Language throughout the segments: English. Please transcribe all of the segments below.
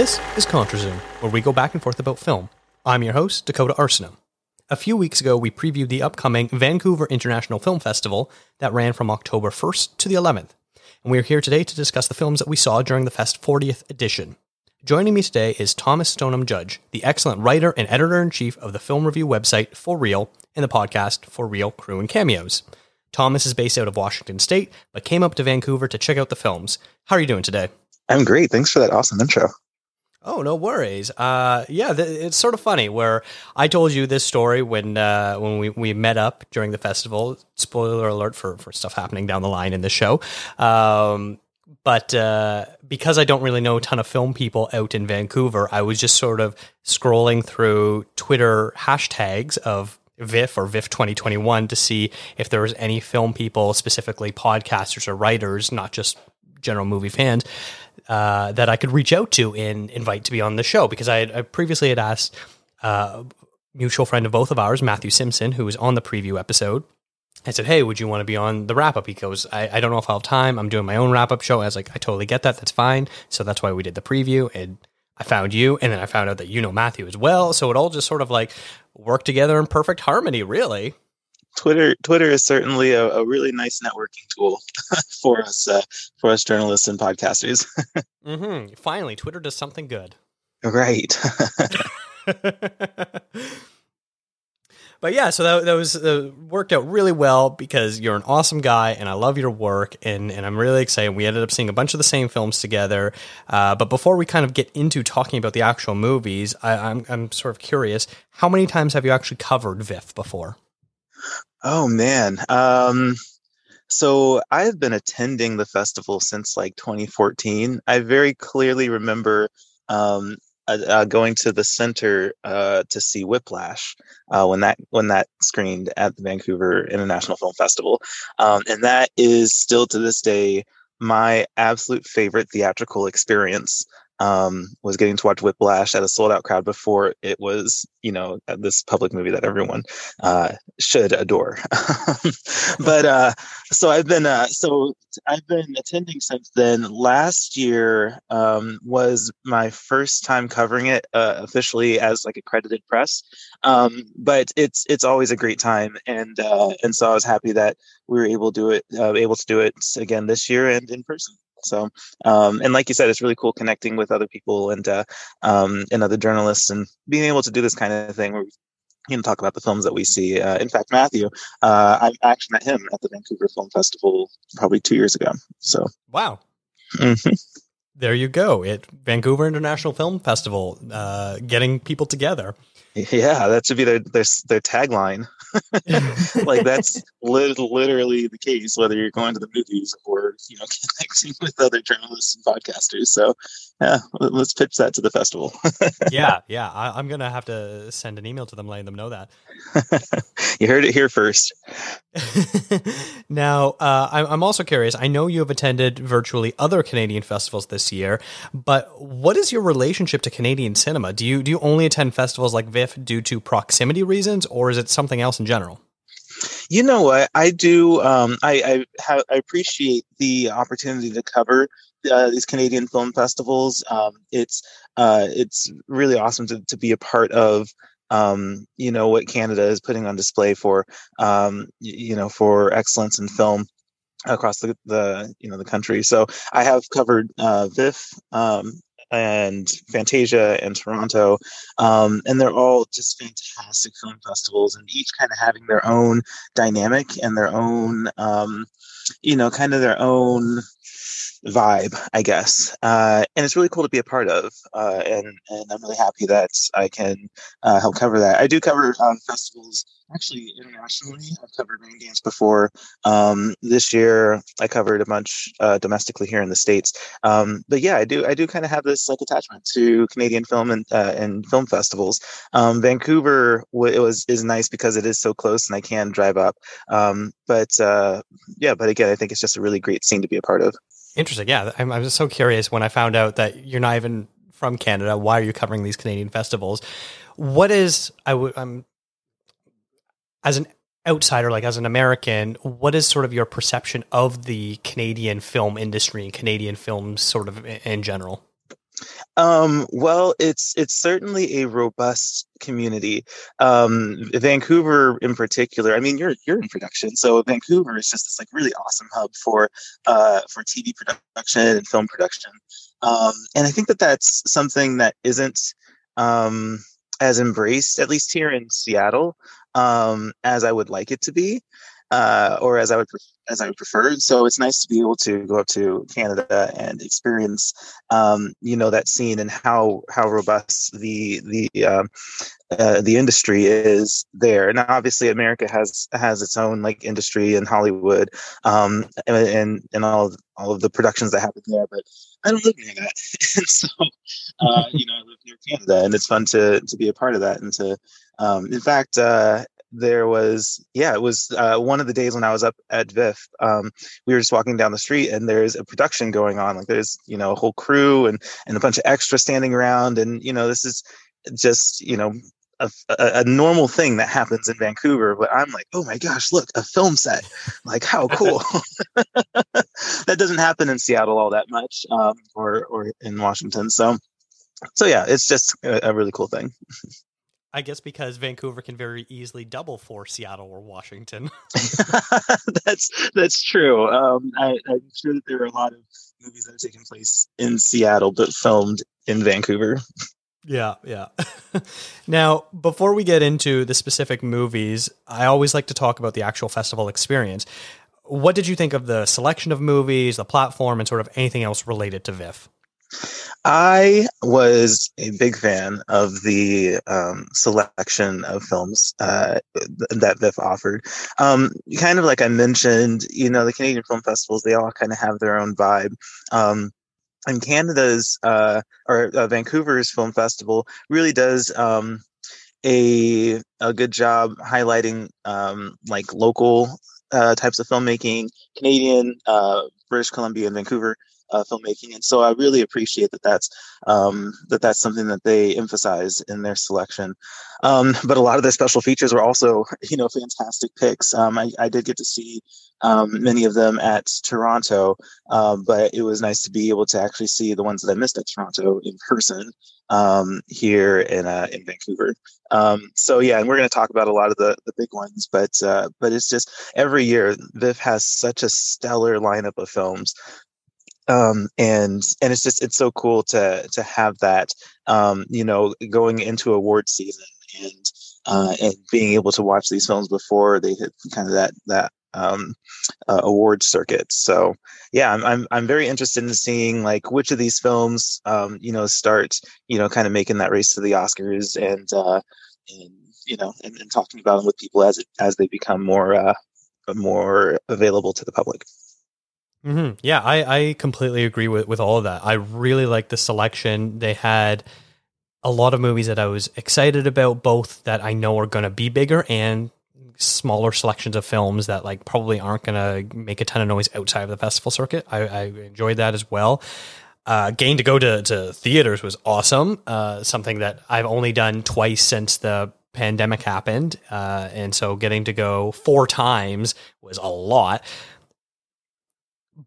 This is ContraZoom, where we go back and forth about film. I'm your host, Dakota Arsenault. A few weeks ago, we previewed the upcoming Vancouver International Film Festival that ran from October 1st to the 11th, and we're here today to discuss the films that we saw during the Fest 40th edition. Joining me today is Thomas Stoneham Judge, the excellent writer and editor in chief of the film review website For Real and the podcast For Real Crew and Cameos. Thomas is based out of Washington State, but came up to Vancouver to check out the films. How are you doing today? I'm great. Thanks for that awesome intro. Oh, no worries. Uh, yeah, th- it's sort of funny where I told you this story when uh, when we, we met up during the festival. Spoiler alert for, for stuff happening down the line in the show. Um, but uh, because I don't really know a ton of film people out in Vancouver, I was just sort of scrolling through Twitter hashtags of VIFF or VIFF 2021 to see if there was any film people, specifically podcasters or writers, not just general movie fans, uh, that I could reach out to and invite to be on the show because I, had, I previously had asked uh, mutual friend of both of ours, Matthew Simpson, who was on the preview episode. I said, "Hey, would you want to be on the wrap up?" He goes, I, "I don't know if I'll have time. I'm doing my own wrap up show." I was like, "I totally get that. That's fine." So that's why we did the preview, and I found you, and then I found out that you know Matthew as well. So it all just sort of like worked together in perfect harmony, really. Twitter Twitter is certainly a, a really nice networking tool for us uh, for us journalists and podcasters. mm-hmm. Finally, Twitter does something good. Right. but yeah, so that, that was uh, worked out really well because you're an awesome guy and I love your work and, and I'm really excited. We ended up seeing a bunch of the same films together. Uh, but before we kind of get into talking about the actual movies, I, I'm, I'm sort of curious how many times have you actually covered VIFF before? Oh man. Um, so I've been attending the festival since like 2014. I very clearly remember um, uh, uh, going to the center uh, to see Whiplash uh, when that when that screened at the Vancouver International Film Festival, um, and that is still to this day my absolute favorite theatrical experience um, was getting to watch Whiplash at a sold out crowd before it was, you know, uh, this public movie that everyone uh, should adore. but uh, so I've been uh, so I've been attending since then. Last year um, was my first time covering it uh, officially as like accredited press. Um, but it's it's always a great time, and uh, and so I was happy that we were able to do it able to do it again this year and in person. So, um, and like you said, it's really cool connecting with other people and uh, um, and other journalists and being able to do this kind of thing where we you know talk about the films that we see. Uh, in fact, Matthew, uh, I actually met him at the Vancouver Film Festival probably two years ago. So, wow. Mm-hmm. There you go. It Vancouver International Film Festival, uh, getting people together. Yeah, that should be their their, their tagline. like that's li- literally the case, whether you're going to the movies or you know connecting with other journalists and podcasters. So, yeah, let's pitch that to the festival. yeah, yeah, I, am gonna have to send an email to them letting them know that. you heard it here first. now, uh, I'm also curious. I know you have attended virtually other Canadian festivals this year, but what is your relationship to Canadian cinema? Do you do you only attend festivals like VIFF due to proximity reasons, or is it something else in general? You know what? I do. Um, I I, ha- I appreciate the opportunity to cover uh, these Canadian film festivals. Um, it's uh, it's really awesome to, to be a part of. Um, you know what Canada is putting on display for um, you know for excellence in film across the, the you know the country. So I have covered uh, VIFF um, and Fantasia and Toronto. Um, and they're all just fantastic film festivals and each kind of having their own dynamic and their own, um, you know, kind of their own vibe, I guess. Uh, and it's really cool to be a part of. Uh, and, and I'm really happy that I can uh, help cover that. I do cover um, festivals actually internationally. I've covered Raindance before. Um, this year, I covered a bunch uh, domestically here in the states. Um, but yeah, I do I do kind of have this like attachment to Canadian film and uh, and film festivals. Um, Vancouver w- it was is nice because it is so close and I can drive up. Um, but uh, yeah, but again, I think it's just a really great scene to be a part of. Interesting. Yeah, I'm, I'm just so curious when I found out that you're not even from Canada. Why are you covering these Canadian festivals? What is I would I'm as an outsider, like as an American, what is sort of your perception of the Canadian film industry and Canadian films, sort of in general? Um, well, it's it's certainly a robust community. Um, Vancouver, in particular, I mean, you're you're in production, so Vancouver is just this like really awesome hub for uh, for TV production and film production. Um, and I think that that's something that isn't um, as embraced, at least here in Seattle, um, as I would like it to be uh, or as I would as I would prefer. So it's nice to be able to go up to Canada and experience, um, you know, that scene and how how robust the the um, uh, the industry is there. And obviously, America has has its own like industry in Hollywood, um, and and all of, all of the productions that happen there. But I don't live near that, and so uh, you know, I live near Canada, and it's fun to to be a part of that and to. Um, in fact, uh, there was yeah it was uh, one of the days when i was up at VIFF um, we were just walking down the street and there's a production going on like there's you know a whole crew and and a bunch of extra standing around and you know this is just you know a, a, normal thing that happens in Vancouver, but I'm like, oh my gosh, look, a film set! Like, how cool! that doesn't happen in Seattle all that much, um, or or in Washington. So, so yeah, it's just a, a really cool thing. I guess because Vancouver can very easily double for Seattle or Washington. that's that's true. Um, I, am sure that there are a lot of movies that have taken place in Seattle but filmed in Vancouver. Yeah, yeah. now, before we get into the specific movies, I always like to talk about the actual festival experience. What did you think of the selection of movies, the platform, and sort of anything else related to VIFF? I was a big fan of the um, selection of films uh, that VIFF offered. Um, kind of like I mentioned, you know, the Canadian film festivals, they all kind of have their own vibe. Um, and Canada's uh, or uh, Vancouver's film festival really does um, a a good job highlighting um, like local uh, types of filmmaking, Canadian, uh, British Columbia, and Vancouver uh, filmmaking, and so I really appreciate that. That's um, that that's something that they emphasize in their selection. Um, but a lot of their special features were also, you know, fantastic picks. Um, I, I, did get to see um, many of them at Toronto, um, but it was nice to be able to actually see the ones that I missed at Toronto in person um, here in uh, in Vancouver. so yeah, and we're going to talk about a lot of the the big ones, but uh, but it's just every year VIFF has such a stellar lineup of films um, and and it's just it's so cool to to have that um, you know going into award season and uh, and being able to watch these films before they hit kind of that that um, uh, award circuit. So yeah, I'm, I'm I'm very interested in seeing like which of these films um, you know start you know kind of making that race to the Oscars and uh, and you know and, and talking about them with people as it, as they become more uh, more available to the public. Mm-hmm. Yeah, I, I completely agree with, with all of that. I really like the selection. They had a lot of movies that I was excited about, both that I know are going to be bigger and smaller selections of films that like probably aren't going to make a ton of noise outside of the festival circuit. I, I enjoyed that as well. Uh, getting to go to, to theaters was awesome. Uh, something that I've only done twice since the pandemic happened. Uh, and so getting to go four times was a lot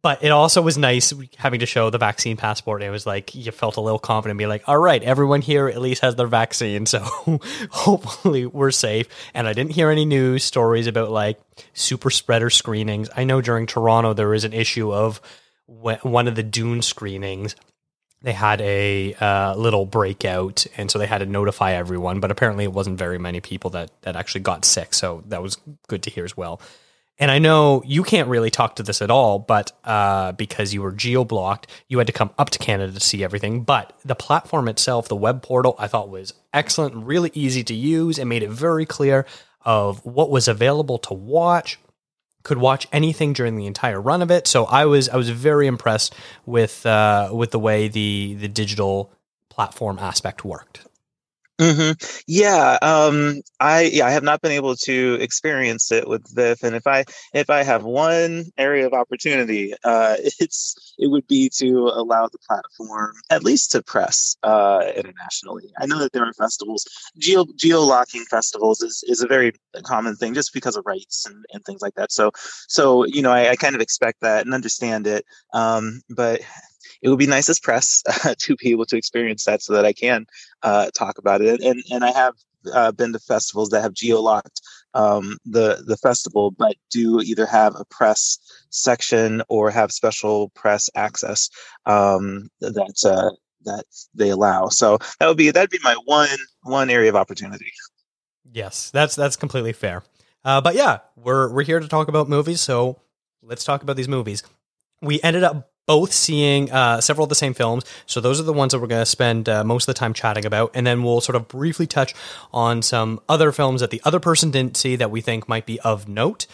but it also was nice having to show the vaccine passport. It was like you felt a little confident, be like, "All right, everyone here at least has their vaccine, so hopefully we're safe." And I didn't hear any news stories about like super spreader screenings. I know during Toronto there was an issue of one of the Dune screenings. They had a uh, little breakout, and so they had to notify everyone. But apparently, it wasn't very many people that that actually got sick, so that was good to hear as well. And I know you can't really talk to this at all, but uh, because you were geo blocked, you had to come up to Canada to see everything. But the platform itself, the web portal, I thought was excellent and really easy to use. It made it very clear of what was available to watch. Could watch anything during the entire run of it. So I was I was very impressed with uh, with the way the the digital platform aspect worked. Mm-hmm. Yeah, um, I yeah I have not been able to experience it with VIFF, and if I if I have one area of opportunity, uh, it's it would be to allow the platform at least to press uh, internationally. I know that there are festivals, geo geo locking festivals is is a very common thing just because of rights and, and things like that. So so you know I, I kind of expect that and understand it, um, but it would be nice as press uh, to be able to experience that so that I can uh, talk about it. And and I have uh, been to festivals that have geolocked um, the the festival, but do either have a press section or have special press access um, that uh, that they allow. So that would be that'd be my one one area of opportunity. Yes, that's that's completely fair. Uh, but yeah, we're we're here to talk about movies, so let's talk about these movies. We ended up both seeing uh, several of the same films. So those are the ones that we're going to spend uh, most of the time chatting about. And then we'll sort of briefly touch on some other films that the other person didn't see that we think might be of note.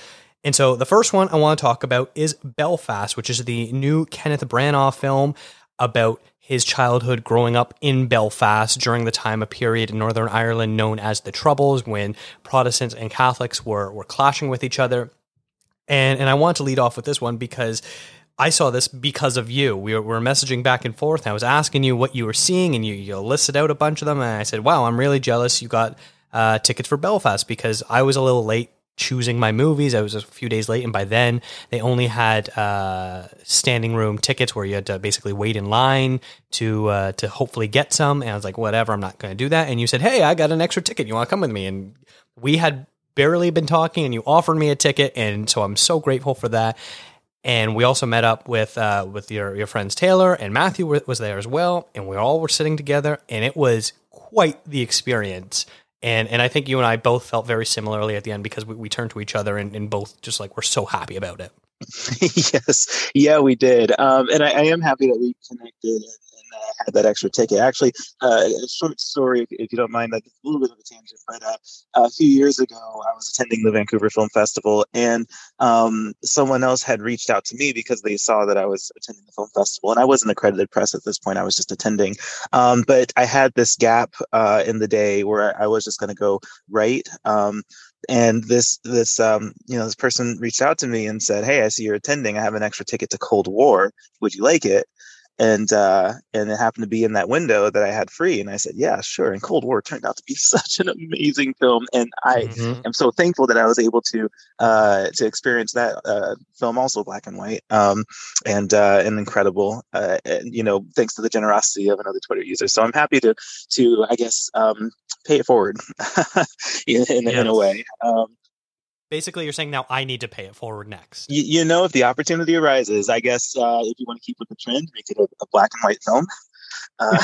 And so the first one I want to talk about is Belfast, which is the new Kenneth Branagh film about his childhood growing up in Belfast during the time, a period in Northern Ireland known as the Troubles, when Protestants and Catholics were, were clashing with each other. And, and I want to lead off with this one because I saw this because of you. We were, were messaging back and forth. And I was asking you what you were seeing, and you, you listed out a bunch of them. And I said, "Wow, I'm really jealous you got uh, tickets for Belfast because I was a little late choosing my movies. I was a few days late, and by then they only had uh, standing room tickets where you had to basically wait in line to uh, to hopefully get some. And I was like, "Whatever, I'm not going to do that." And you said, "Hey, I got an extra ticket. You want to come with me?" And we had barely been talking, and you offered me a ticket, and so I'm so grateful for that and we also met up with uh, with your your friends Taylor and Matthew was there as well, and we all were sitting together, and it was quite the experience. And and I think you and I both felt very similarly at the end because we, we turned to each other and, and both just like we're so happy about it. yes, yeah, we did, um, and I, I, am happy that we connected had that extra ticket. Actually, uh, a short story, if you don't mind, that's a little bit of a tangent, but uh, a few years ago, I was attending the Vancouver Film Festival, and um, someone else had reached out to me because they saw that I was attending the film festival, and I wasn't accredited press at this point; I was just attending. Um, but I had this gap uh, in the day where I was just going to go write. Um, and this this um, you know this person reached out to me and said hey i see you're attending i have an extra ticket to cold war would you like it and uh, and it happened to be in that window that I had free, and I said, "Yeah, sure." And Cold War turned out to be such an amazing film, and I mm-hmm. am so thankful that I was able to uh, to experience that uh, film, also black and white, um, and uh, and incredible. Uh, and, you know, thanks to the generosity of another Twitter user. So I'm happy to to I guess um, pay it forward in, in, yes. in, a way. Um, Basically, you're saying now I need to pay it forward next. You, you know, if the opportunity arises, I guess uh, if you want to keep with the trend, make it a, a black and white film. Uh,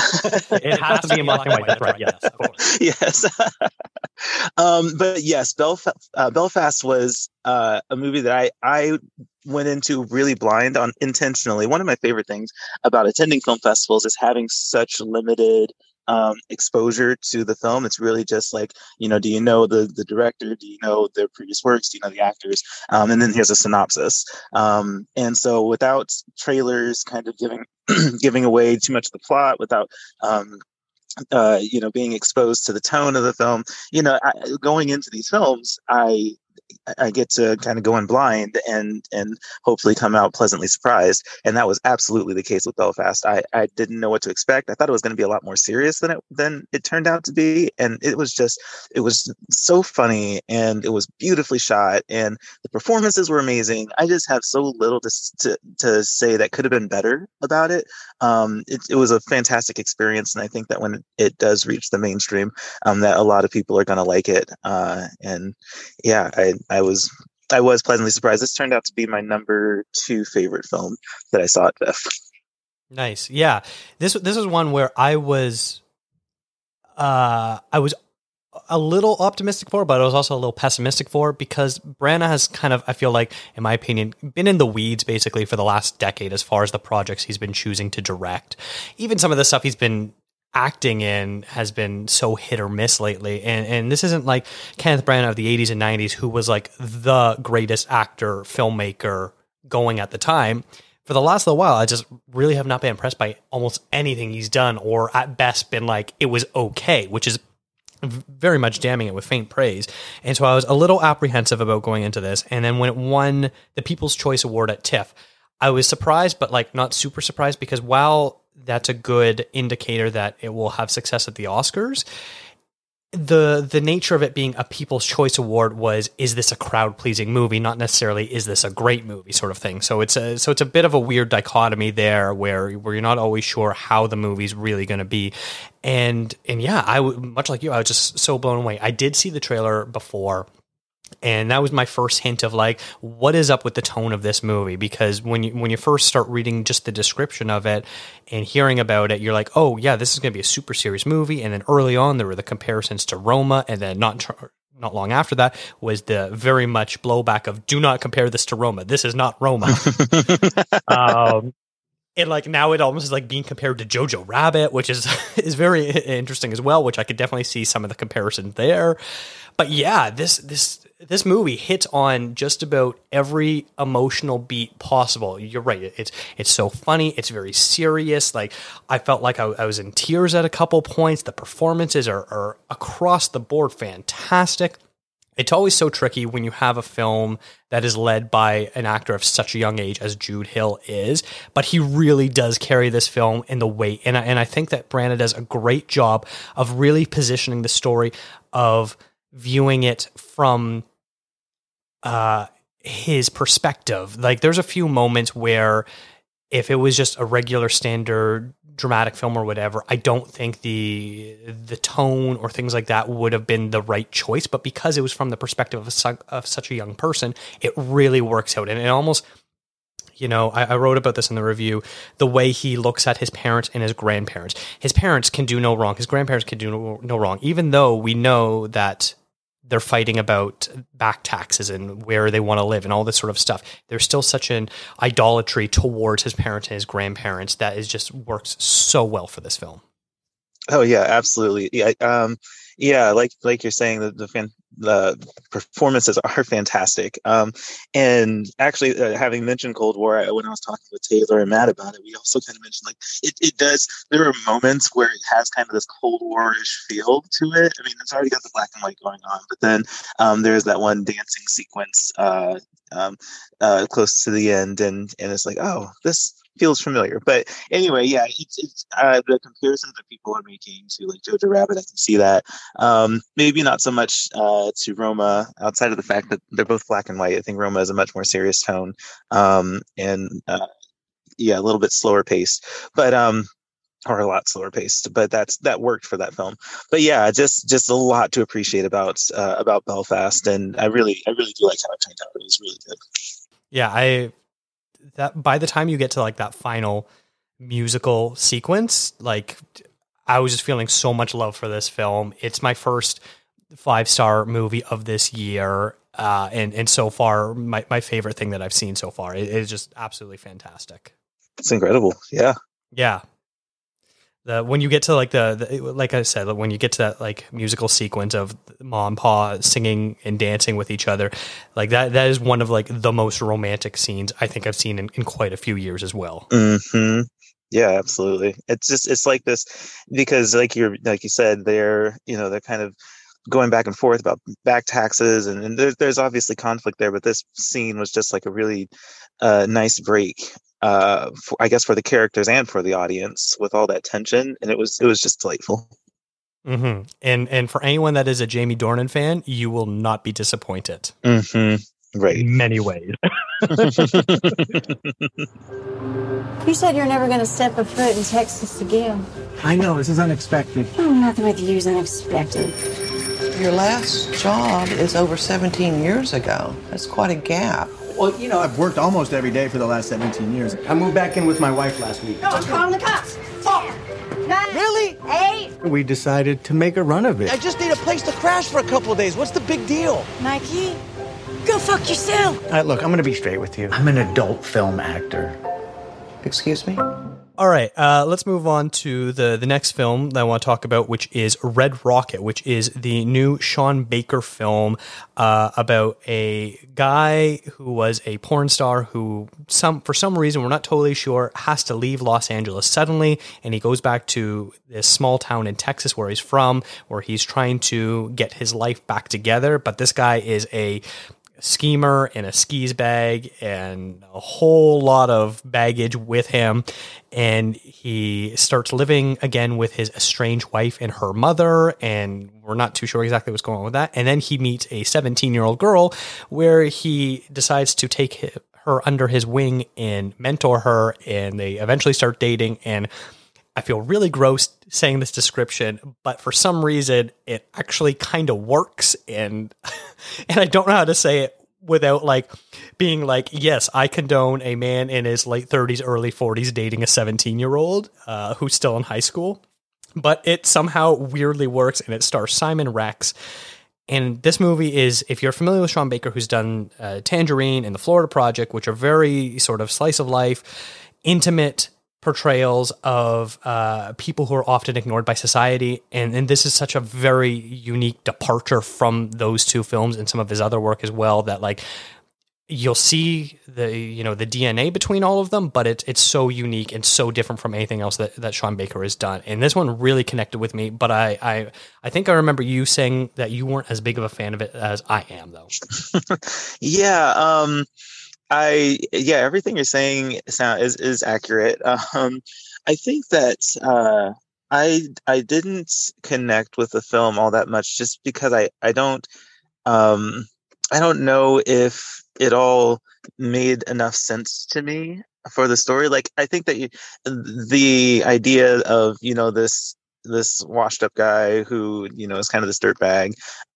it has to be in black and white. That's right. Yes. yes. um, but yes, Belf- uh, Belfast was uh, a movie that I I went into really blind on intentionally. One of my favorite things about attending film festivals is having such limited um, exposure to the film. It's really just like, you know, do you know the the director? Do you know their previous works? Do you know the actors? Um, and then here's a synopsis. Um, and so without trailers kind of giving giving away too much of the plot, without um, uh, you know being exposed to the tone of the film, you know, I, going into these films, I I get to kind of go in blind and and hopefully come out pleasantly surprised. And that was absolutely the case with Belfast. I, I didn't know what to expect. I thought it was going to be a lot more serious than it than it turned out to be. And it was just it was so funny and it was beautifully shot and the performances were amazing. I just have so little to to, to say that could have been better about it. Um, it, it was a fantastic experience, and I think that when it does reach the mainstream, um, that a lot of people are going to like it. Uh, and yeah, I I was I was pleasantly surprised. This turned out to be my number two favorite film that I saw at VIFF. Nice, yeah. This this is one where I was, uh, I was a little optimistic for, but I was also a little pessimistic for because Branagh has kind of, I feel like, in my opinion, been in the weeds basically for the last decade as far as the projects he's been choosing to direct. Even some of the stuff he's been acting in has been so hit or miss lately. And and this isn't like Kenneth Branagh of the 80s and 90s who was like the greatest actor filmmaker going at the time. For the last little while, I just really have not been impressed by almost anything he's done, or at best been like it was okay, which is very much damning it with faint praise. And so I was a little apprehensive about going into this. And then when it won the People's Choice Award at TIFF, I was surprised, but like not super surprised because while that's a good indicator that it will have success at the Oscars. the the nature of it being a People's Choice Award was is this a crowd pleasing movie, not necessarily is this a great movie sort of thing. So it's a so it's a bit of a weird dichotomy there where where you're not always sure how the movie's really going to be. And and yeah, I w- much like you, I was just so blown away. I did see the trailer before and that was my first hint of like what is up with the tone of this movie? Because when you when you first start reading just the description of it and hearing about it you're like oh yeah this is going to be a super serious movie. And then early on there were the comparisons to Roma and then not not long after that was the very much blowback of do not compare this to Roma. This is not Roma. Um, and like now it almost is like being compared to Jojo Rabbit, which is is very interesting as well. Which I could definitely see some of the comparison there. But yeah, this this this movie hits on just about every emotional beat possible. You're right. It's it's so funny. It's very serious. Like I felt like I, I was in tears at a couple points. The performances are, are across the board fantastic. It's always so tricky when you have a film that is led by an actor of such a young age as Jude Hill is, but he really does carry this film in the weight. And I, and I think that Branagh does a great job of really positioning the story of viewing it from uh, his perspective. Like there's a few moments where if it was just a regular standard dramatic film or whatever, I don't think the the tone or things like that would have been the right choice. But because it was from the perspective of, su- of such a young person, it really works out, and it almost. You know, I, I wrote about this in the review. The way he looks at his parents and his grandparents. His parents can do no wrong. His grandparents can do no, no wrong. Even though we know that they're fighting about back taxes and where they want to live and all this sort of stuff. There's still such an idolatry towards his parents and his grandparents that is just works so well for this film. Oh yeah, absolutely. Yeah, um, yeah, like like you're saying, the the, fan, the performances are fantastic. Um, and actually, uh, having mentioned Cold War, I, when I was talking with Taylor and Matt about it, we also kind of mentioned like it, it does. There are moments where it has kind of this Cold War-ish feel to it. I mean, it's already got the black and white going on, but then um, there's that one dancing sequence uh, um, uh, close to the end, and and it's like, oh, this feels familiar. But anyway, yeah, it's, it's uh, the comparisons that people are making to like Jojo Rabbit. I can see that. Um, maybe not so much uh, to Roma, outside of the fact that they're both black and white. I think Roma is a much more serious tone, um, and uh, yeah, a little bit slower paced. But um, or a lot slower paced, but that's that worked for that film. But yeah, just just a lot to appreciate about uh, about Belfast, and I really I really do like how it turned out. It was really good. Yeah, I that by the time you get to like that final musical sequence, like I was just feeling so much love for this film. It's my first five star movie of this year. Uh, and and so far, my, my favorite thing that I've seen so far. It is just absolutely fantastic. It's incredible. Yeah. Yeah the when you get to like the, the, like I said when you get to that like musical sequence of mom and pa singing and dancing with each other like that that is one of like the most romantic scenes I think I've seen in, in quite a few years as well. Mm-hmm. Yeah, absolutely. It's just it's like this because like you're like you said they're you know they're kind of going back and forth about back taxes and, and there's, there's obviously conflict there but this scene was just like a really uh, nice break uh, for, I guess for the characters and for the audience with all that tension, and it was it was just delightful. Mm-hmm. And and for anyone that is a Jamie Dornan fan, you will not be disappointed. Mm-hmm. Right, in many ways. you said you're never going to step a foot in Texas again. I know this is unexpected. Oh, nothing with you is unexpected. Your last job is over 17 years ago. That's quite a gap. Well, you know, I've worked almost every day for the last 17 years. I moved back in with my wife last week. No, I'm calling the cops. Ten, nine, really? Eight. We decided to make a run of it. I just need a place to crash for a couple of days. What's the big deal? Mikey, go fuck yourself. All right, look, I'm going to be straight with you. I'm an adult film actor. Excuse me? All right, uh, let's move on to the the next film that I want to talk about, which is Red Rocket, which is the new Sean Baker film uh, about a guy who was a porn star who, some for some reason we're not totally sure, has to leave Los Angeles suddenly, and he goes back to this small town in Texas where he's from, where he's trying to get his life back together. But this guy is a schemer in a skis bag and a whole lot of baggage with him. And he starts living again with his estranged wife and her mother. And we're not too sure exactly what's going on with that. And then he meets a 17 year old girl where he decides to take her under his wing and mentor her. And they eventually start dating. And I feel really gross saying this description, but for some reason it actually kind of works and and I don't know how to say it without like being like, yes, I condone a man in his late 30s, early 40s dating a 17 year old uh, who's still in high school. But it somehow weirdly works and it stars Simon Rex. And this movie is, if you're familiar with Sean Baker, who's done uh, Tangerine and The Florida Project, which are very sort of slice of life, intimate portrayals of uh, people who are often ignored by society. And, and this is such a very unique departure from those two films and some of his other work as well that like you'll see the you know the DNA between all of them, but it's it's so unique and so different from anything else that, that Sean Baker has done. And this one really connected with me. But I I I think I remember you saying that you weren't as big of a fan of it as I am, though. yeah. Um I yeah, everything you're saying sound is is accurate. Um, I think that uh, I I didn't connect with the film all that much just because I I don't um, I don't know if it all made enough sense to me for the story. Like I think that you, the idea of you know this this washed up guy who you know is kind of this dirt bag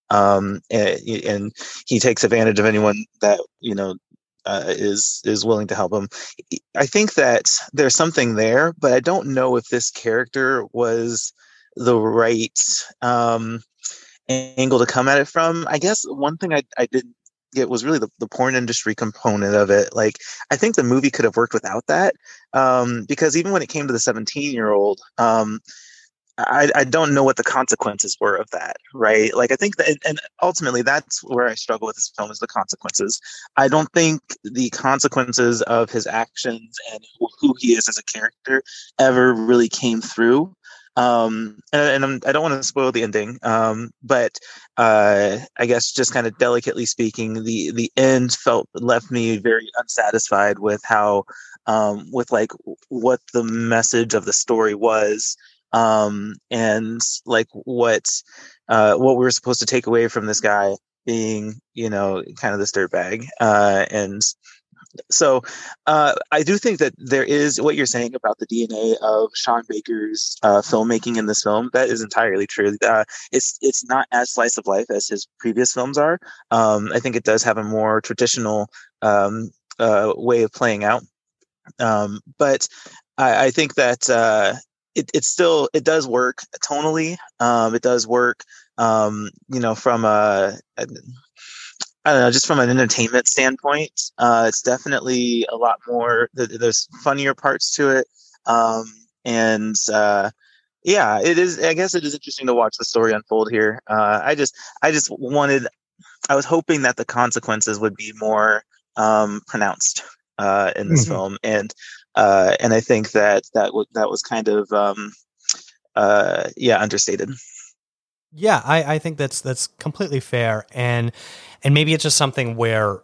um, and, and, he takes advantage of anyone that you know uh, is is willing to help him. I think that there's something there, but I don't know if this character was the right um, angle to come at it from. I guess one thing I, I didn't get was really the, the porn industry component of it. Like I think the movie could have worked without that um, because even when it came to the 17 year old, um, I, I don't know what the consequences were of that, right? Like I think that, and ultimately that's where I struggle with this film is the consequences. I don't think the consequences of his actions and who he is as a character ever really came through. Um, and, and I'm, I do not want to spoil the ending, um, but uh, I guess just kind of delicately speaking, the the end felt left me very unsatisfied with how, um, with like what the message of the story was um, and like what uh, what we were supposed to take away from this guy being, you know, kind of this dirtbag. Uh, and so uh, I do think that there is what you're saying about the DNA of Sean Baker's uh, filmmaking in this film. That is entirely true. Uh, it's it's not as slice of life as his previous films are. Um, I think it does have a more traditional um, uh, way of playing out. Um, but I, I, think that uh, it, it still it does work tonally. Um, it does work, um, you know, from a, a I don't know, just from an entertainment standpoint. Uh, it's definitely a lot more. There's funnier parts to it, um, and uh, yeah, it is. I guess it is interesting to watch the story unfold here. Uh, I just, I just wanted, I was hoping that the consequences would be more um, pronounced uh, in this mm-hmm. film, and uh, and I think that that w- that was kind of um, uh, yeah understated. Yeah, I, I think that's that's completely fair, and and maybe it's just something where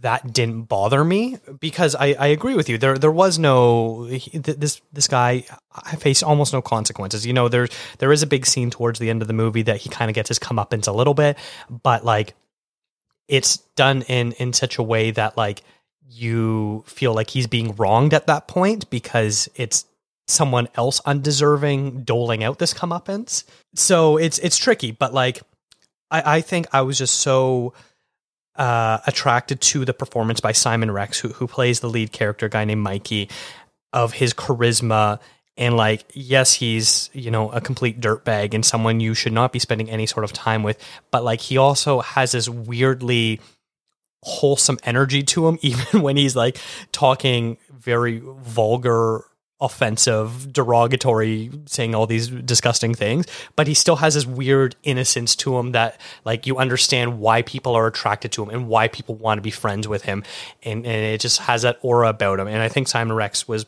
that didn't bother me because I, I agree with you. There there was no this this guy faced almost no consequences. You know, there there is a big scene towards the end of the movie that he kind of gets his comeuppance a little bit, but like it's done in in such a way that like you feel like he's being wronged at that point because it's someone else undeserving doling out this comeuppance. So it's it's tricky, but like I, I think I was just so uh, attracted to the performance by Simon Rex, who who plays the lead character, guy named Mikey, of his charisma and like yes he's you know a complete dirtbag and someone you should not be spending any sort of time with but like he also has this weirdly wholesome energy to him, even when he's like talking very vulgar, offensive, derogatory, saying all these disgusting things. But he still has this weird innocence to him that like you understand why people are attracted to him and why people want to be friends with him. And, and it just has that aura about him. And I think Simon Rex was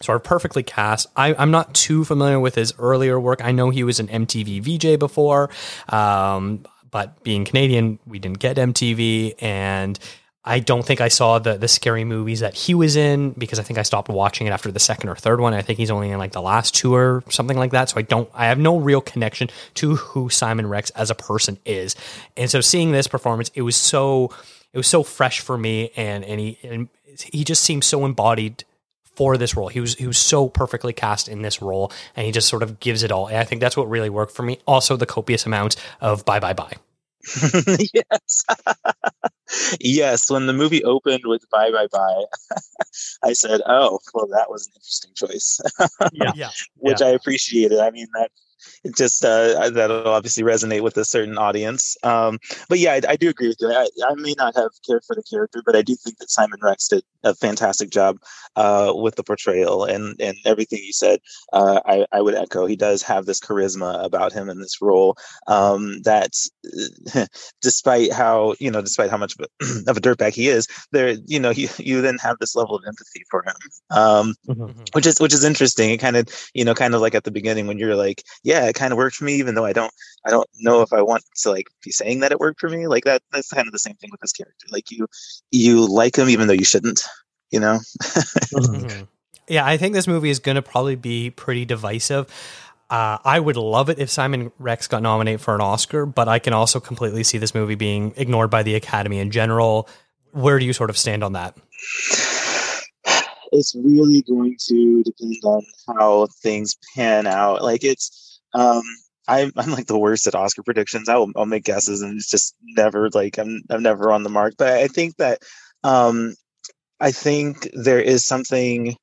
sort of perfectly cast. I, am not too familiar with his earlier work. I know he was an MTV VJ before. Um, but being Canadian, we didn't get MTV, and I don't think I saw the the scary movies that he was in because I think I stopped watching it after the second or third one. I think he's only in like the last two or something like that. So I don't, I have no real connection to who Simon Rex as a person is. And so seeing this performance, it was so, it was so fresh for me, and and he and he just seemed so embodied for this role. He was he was so perfectly cast in this role, and he just sort of gives it all. And I think that's what really worked for me. Also, the copious amount of bye bye bye. yes. yes. When the movie opened with Bye Bye Bye, I said, oh, well, that was an interesting choice. Yeah. yeah. Which Yeah. I appreciated. I mean, that it just uh, that'll obviously resonate with a certain audience. Um, but yeah, I, I do agree with you. I, I may not have cared for the character, but I do think that Simon Rex did a fantastic job uh, with the portrayal and and everything you said. Uh, I, I would echo. He does have this charisma about him in this role um, that, despite how you know, despite how much of a, of a dirtbag he is, there you know, he, you then have this level of empathy for him. Um, Mhm. which is which is interesting. It kind of you know kind of like at the beginning when you're like, yeah, it kind of worked for me, even though I don't I don't know if I want to like be saying that it worked for me. Like that that's kind of the same thing with this character. Like you you like him even though you shouldn't. You know. Mhm. Yeah, I think this movie is going to probably be pretty divisive. Uh, I would love it if Simon Rex got nominated for an Oscar, but I can also completely see this movie being ignored by the Academy in general. Where do you sort of stand on that? it's really going to depend on how things pan out. Like it's, um, I'm, I'm like the worst at Oscar predictions. I'll, I'll make guesses and it's just never like I'm, I'm never on the mark. But I think that, um, I think there is something,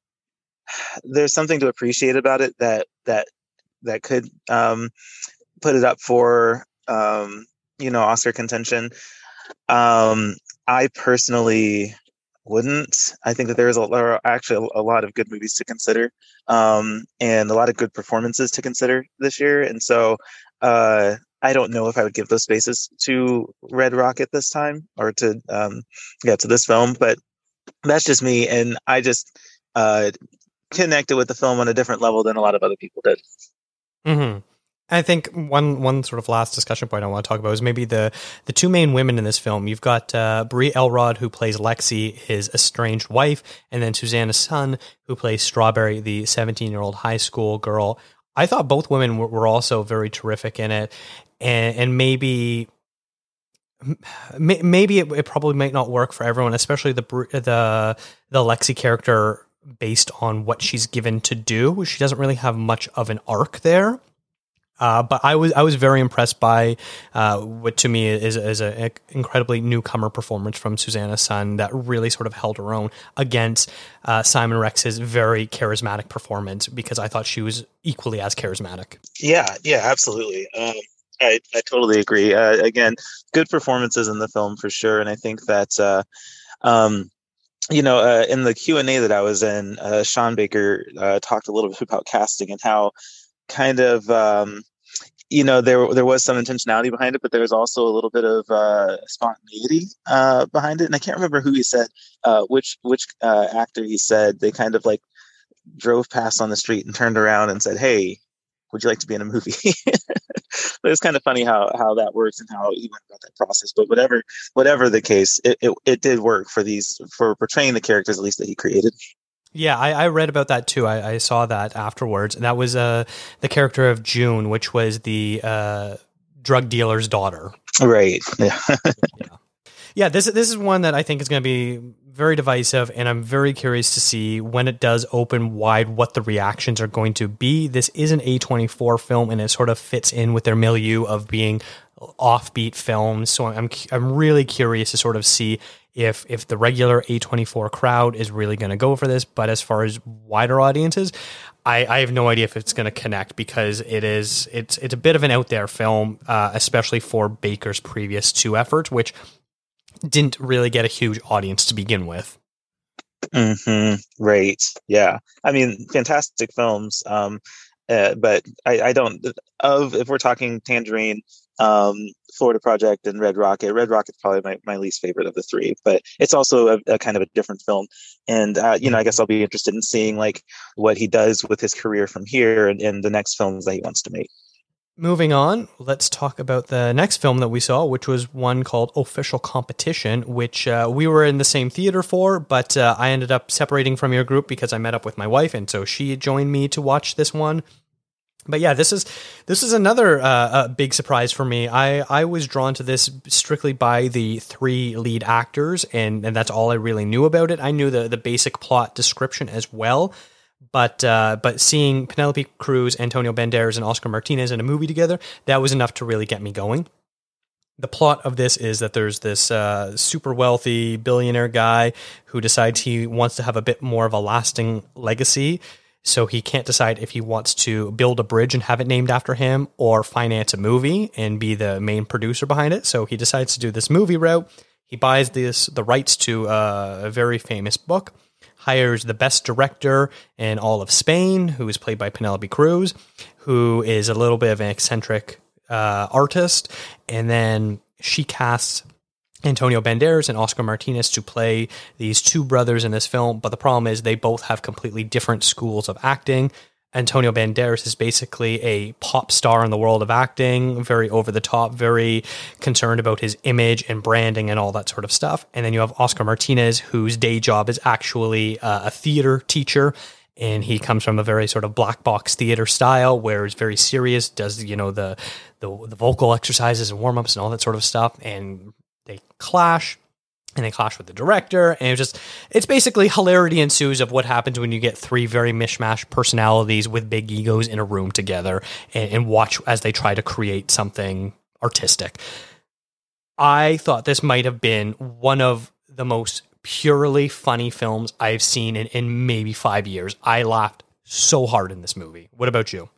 there's something to appreciate about it that that that could um, put it up for um, you know Oscar contention. Um, I personally wouldn't. I think that there's a there are actually a lot of good movies to consider, um, and a lot of good performances to consider this year. And so, uh, I don't know if I would give those spaces to Red Rocket this time or to um, yeah to this film, but that's just me, and I just uh, connected with the film on a different level than a lot of other people did. hmm I think one one sort of last discussion point I want to talk about is maybe the the two main women in this film. You've got uh, Brie Elrod who plays Lexi, his estranged wife, and then Suzanna Son who plays Strawberry, the seventeen year old high school girl. I thought both women were, were also very terrific in it, and and maybe maybe it, it probably might not work for everyone, especially the the the Lexi character based on what she's given to do. She doesn't really have much of an arc there. Uh, but I was I was very impressed by uh, what to me is is an incredibly newcomer performance from Suzanna Son that really sort of held her own against uh, Simon Rex's very charismatic performance because I thought she was equally as charismatic. Yeah, yeah, absolutely. Um, I, I totally agree. Uh, again, good performances in the film for sure, and I think that uh, um, you know uh, in the Q and A that I was in, Sean Baker talked a little bit about casting and how kind of um, you know there there was some intentionality behind it, but there was also a little bit of uh, spontaneity uh, behind it. And I can't remember who he said, uh, which which uh, actor he said they kind of like drove past on the street and turned around and said, "Hey, would you like to be in a movie?" it's kind of funny how how that works and how he went about that process. But whatever whatever the case, it, it, it did work for these for portraying the characters at least that he created. Yeah, I, I read about that too. I, I saw that afterwards. And that was uh, the character of June, which was the uh, drug dealer's daughter. Right. Yeah. Yeah, this this is one that I think is going to be very divisive, and I'm very curious to see when it does open wide what the reactions are going to be. This is an A24 film, and it sort of fits in with their milieu of being offbeat films. So I'm I'm really curious to sort of see if if the regular A24 crowd is really going to go for this. But as far as wider audiences, I, I have no idea if it's going to connect because it is it's it's a bit of an out there film, uh, especially for Baker's previous two efforts, which didn't really get a huge audience to begin with. hmm Right. Yeah. I mean, fantastic films. Um, uh, but I, I don't of if we're talking Tangerine, um, Florida Project, and Red Rocket. Red Rocket's probably my, my least favorite of the three, but it's also a, a kind of a different film. And uh, you know, I guess I'll be interested in seeing like what he does with his career from here and, and the next films that he wants to make. Moving on, let's talk about the next film that we saw, which was one called Official Competition, which uh, we were in the same theater for, but uh, I ended up separating from your group because I met up with my wife, and so she joined me to watch this one. But yeah, this is this is another uh, big surprise for me. I, I was drawn to this strictly by the three lead actors, and, and that's all I really knew about it. I knew the the basic plot description as well, but uh, but seeing Penelope Cruz, Antonio Banderas, and Oscar Martinez in a movie together, that was enough to really get me going. The plot of this is that there's this uh, super wealthy billionaire guy who decides he wants to have a bit more of a lasting legacy. So he can't decide if he wants to build a bridge and have it named after him or finance a movie and be the main producer behind it. So he decides to do this movie route. He buys this the rights to uh, a very famous book hires the best director in all of Spain, who is played by Penelope Cruz, who is a little bit of an eccentric uh, artist, and then she casts Antonio Banderas and Oscar Martinez to play these two brothers in this film. But the problem is they both have completely different schools of acting. Antonio Banderas is basically a pop star in the world of acting, very over the top, very concerned about his image and branding and all that sort of stuff. And then you have Oscar Martinez, whose day job is actually uh, a theater teacher. And he comes from a very sort of black box theater style where it's very serious, does, you know, the, the, the vocal exercises and warm ups and all that sort of stuff. And they clash and they clash with the director and it's just it's basically hilarity ensues of what happens when you get three very mishmash personalities with big egos in a room together and, and, watch as they try to create something artistic. I thought this might have been one of the most purely funny films i've seen in, in maybe five years. I laughed so hard in this movie. What about you?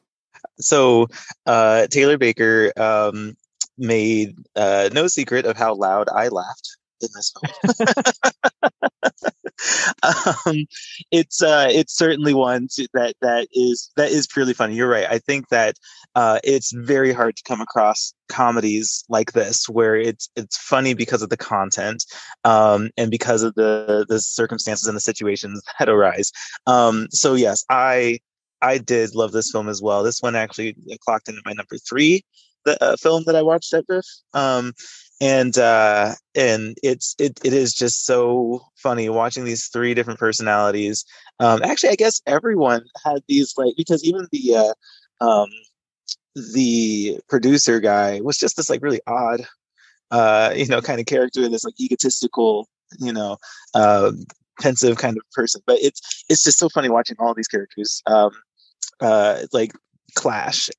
So uh, taylor baker um, made uh, no secret of how loud i laughed in this film. um, it's uh, it's certainly one that that is that is purely funny. You're right. I think that uh, it's very hard to come across comedies like this where it's it's funny because of the content um, and because of the the circumstances and the situations that arise. Um, so yes, I I did love this film as well. This one actually clocked into my number three the uh, film that I watched at VIFF. Um, and uh and it's it it is just so funny watching these three different personalities um actually i guess everyone had these like because even the uh um the producer guy was just this like really odd uh you know kind of character this like egotistical you know uh pensive kind of person but it's it's just so funny watching all these characters um uh like clash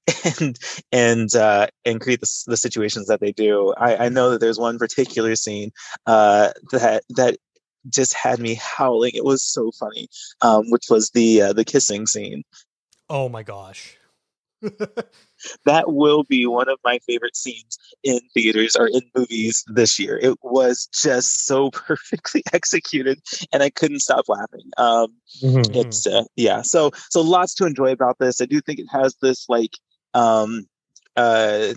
and and uh, and create the, the situations that they do. I, I know that there's one particular scene uh, that that just had me howling. It was so funny, um, which was the uh, the kissing scene. Oh my gosh! that will be one of my favorite scenes in theaters or in movies this year. It was just so perfectly executed, and I couldn't stop laughing. Um, mm-hmm. It's uh, yeah, so so lots to enjoy about this. I do think it has this like um, uh,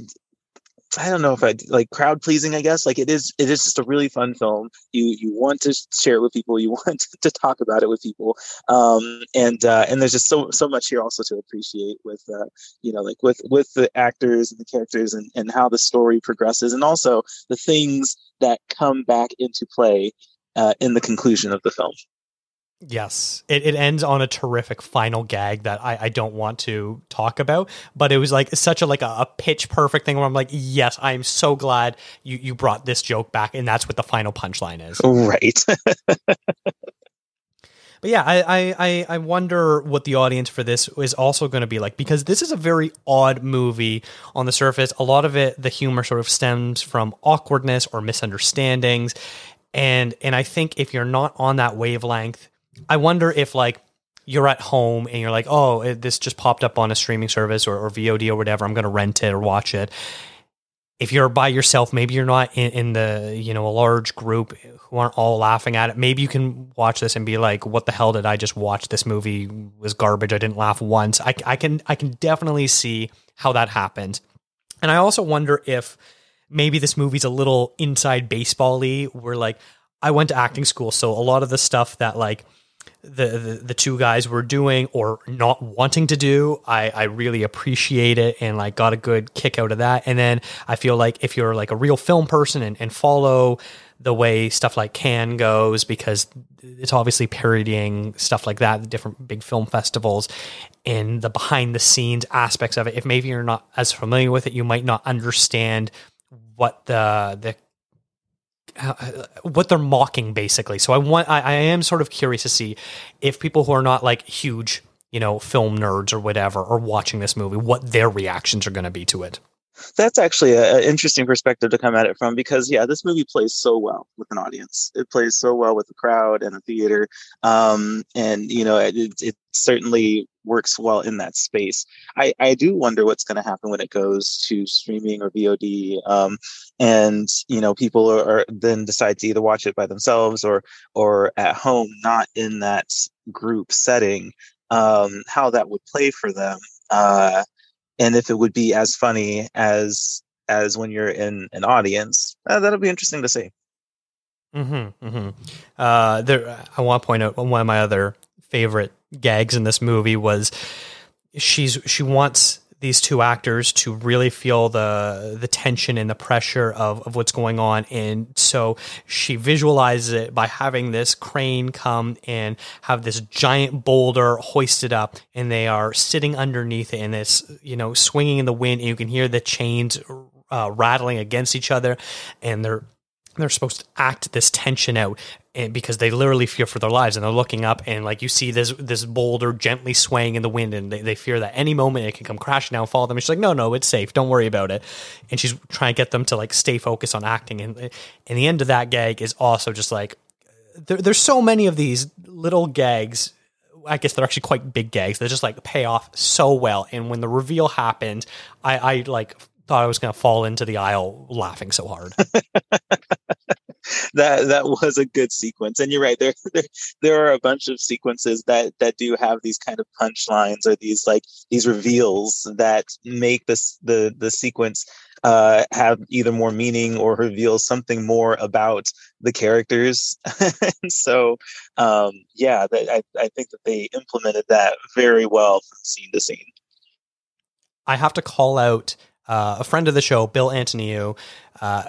I don't know if I like crowd pleasing. I guess like it is. It is just a really fun film. You you want to share it with people. You want to talk about it with people. Um, and uh, and there's just so so much here also to appreciate with uh, you know like with with the actors and the characters and and how the story progresses and also the things that come back into play uh, in the conclusion of the film. Yes, it, it ends on a terrific final gag that I, I don't want to talk about, but it was like such a like a, a pitch perfect thing where I'm like, yes, I'm so glad you you brought this joke back, and that's what the final punchline is. Right. But yeah, I, I I wonder what the audience for this is also going to be like because this is a very odd movie on the surface. A lot of it, the humor sort of stems from awkwardness or misunderstandings, and and I think if you're not on that wavelength, I wonder if like you're at home and you're like, oh, this just popped up on a streaming service or, or VOD or whatever. I'm going to rent it or watch it. If you're by yourself, maybe you're not in, in, the you know a large group who aren't all laughing at it. Maybe you can watch this and be like, "What the hell did I just watch? This movie was garbage. I didn't laugh once." I, I can I can definitely see how that happened, and I also wonder if maybe this movie's a little inside baseball-y. Where like I went to acting school, so a lot of the stuff that like the, the the two guys were doing or not wanting to do. I I really appreciate it and like got a good kick out of that. And then I feel like if you're like a real film person and, and follow the way stuff like Cannes goes because it's obviously parodying stuff like that, different big film festivals and the behind the scenes aspects of it. If maybe you're not as familiar with it, you might not understand what the the what they're mocking basically. So I want I, I am sort of curious to see if people who are not like huge, you know, film nerds or whatever are watching this movie, what their reactions are going to be to it. That's actually an interesting perspective to come at it from because yeah this movie plays so well with an audience. It plays so well with a crowd and a theater. Um, and you know it, it, certainly works well in that space i, I do wonder what's going to happen when it goes to streaming or vod um, and you know people are, are then decide to either watch it by themselves or or at home not in that group setting um, how that would play for them uh, and if it would be as funny as as when you're in an audience. Uh, that'll be interesting to see. Mm-hmm, mm-hmm. Uh, there, I want to point out one of my other favorite gags in this movie was she's she wants these two actors to really feel the the tension and the pressure of, of what's going on. And so she visualizes it by having this crane come and have this giant boulder hoisted up and they are sitting underneath it and it's you know swinging in the wind and you can hear the chains uh, rattling against each other and they're they're supposed to act this tension out and because they literally fear for their lives and they're looking up and like you see this this boulder gently swaying in the wind and they, they fear that any moment it can come crashing down and fall them and she's like no no it's safe don't worry about it and she's trying to get them to like stay focused on acting and eh, and the end of that gag is also just like there, there's so many of these little gags I guess they're actually quite big gags. They just like pay off so well. And when the reveal happened, I, I like thought I was going to fall into the aisle laughing so hard. that that was a good sequence, and you're right. There, there there are a bunch of sequences that that do have these kind of punchlines or these like these reveals that make this the the sequence uh, have either more meaning or reveal something more about the characters. and so, um, yeah, that, I, I think that they implemented that very well from scene to scene. I have to call out uh, a friend of the show, Bill Antoniou. Uh,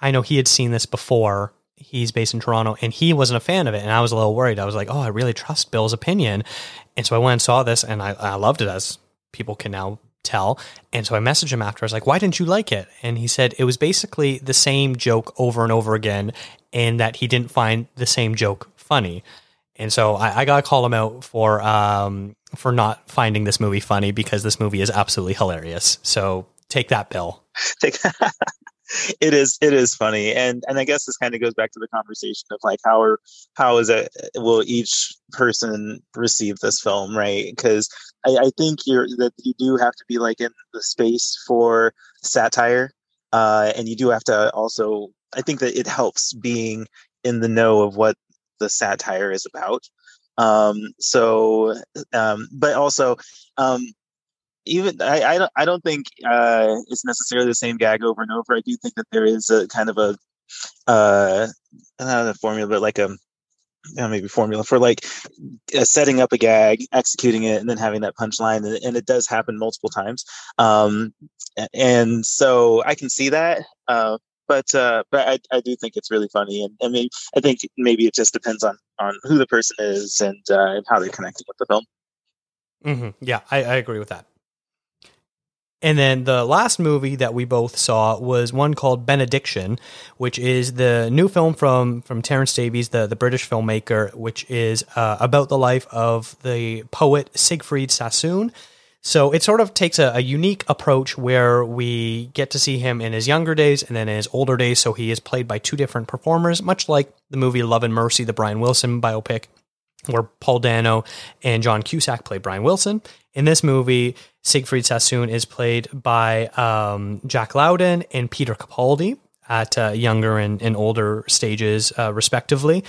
I know he had seen this before. He's based in Toronto, and he wasn't a fan of it, and I was a little worried. I was like, "Oh, I really trust Bill's opinion," and so I went and saw this, and I, I loved it, as people can now tell. And so I messaged him after. I was like, "Why didn't you like it?" And he said it was basically the same joke over and over again, and that he didn't find the same joke funny. And so I, I gotta call him out for um, for not finding this movie funny because this movie is absolutely hilarious. So take that, Bill. It is it is funny. And and i guess this kind of goes back to the conversation of like how are how is it will each person receive this film right? Because I, I think you're that you do have to be like in the space for satire uh and you do have to also i think that it helps being in the know of what the satire is about. Um so um but also um even I, I don't I don't think uh, it's necessarily the same gag over and over. I do think that there is a kind of a uh, not a formula, but like a uh, maybe formula for like uh, setting up a gag, executing it, and then having that punchline, and, and it does happen multiple times. Um, and so I can see that. Uh, but uh, but I, I do think it's really funny, and I mean I think maybe it just depends on on who the person is and uh, how they're connecting with the film. Mm-hmm. Yeah, I, I agree with that. And then the last movie that we both saw was one called Benediction, which is the new film from from Terence Davies, the the British filmmaker, which is uh, about the life of the poet Siegfried Sassoon. So it sort of takes a, a, unique approach where we get to see him in his younger days and then in his older days. So he is played by two different performers, much like the movie Love and Mercy, the Brian Wilson biopic, where Paul Dano and John Cusack play Brian Wilson. In this movie, Siegfried Sassoon is played by um, Jack Lowden and Peter Capaldi at uh, younger and, and, older stages, uh, respectively.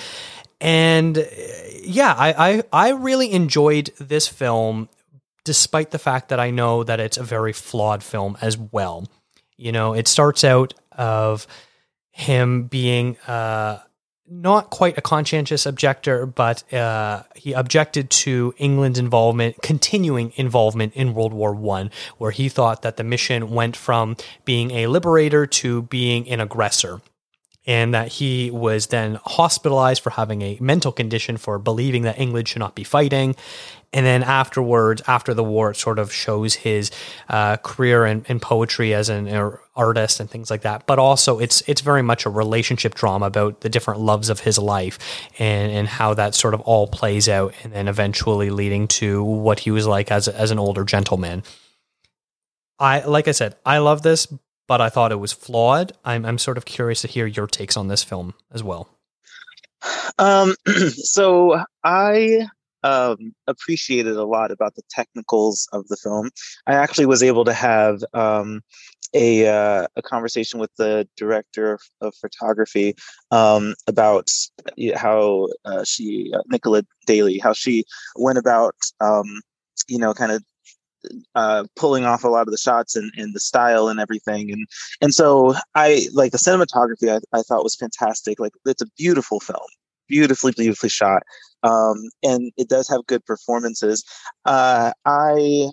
And uh, yeah, I, I, I really enjoyed this film, despite the fact that I know that it's a very flawed film as well. You know, it starts out of him being uh, not quite a conscientious objector, but uh, he objected to England's involvement, continuing involvement in World War One, where he thought that the mission went from being a liberator to being an aggressor and that he was then hospitalized for having a mental condition for believing that England should not be fighting. And then afterwards, after the war, it sort of shows his uh, career in, in, poetry as an artist and things like that. But also, it's it's very much a relationship drama about the different loves of his life and, and how that sort of all plays out, and then eventually leading to what he was like as as an older gentleman. I like I said, I love this, but I thought it was flawed. I'm I'm sort of curious to hear your takes on this film as well. Um, so I um, appreciated a lot about the technicals of the film. I actually was able to have um, a uh, a conversation with the director of, of photography um, about how uh, she uh, Nicola Daley how she went about um, you know kind of uh, pulling off a lot of the shots and, and the style and everything. And and so I like the cinematography. I, I thought was fantastic. Like it's a beautiful film, beautifully beautifully shot, um, and it does have good performances. Uh, I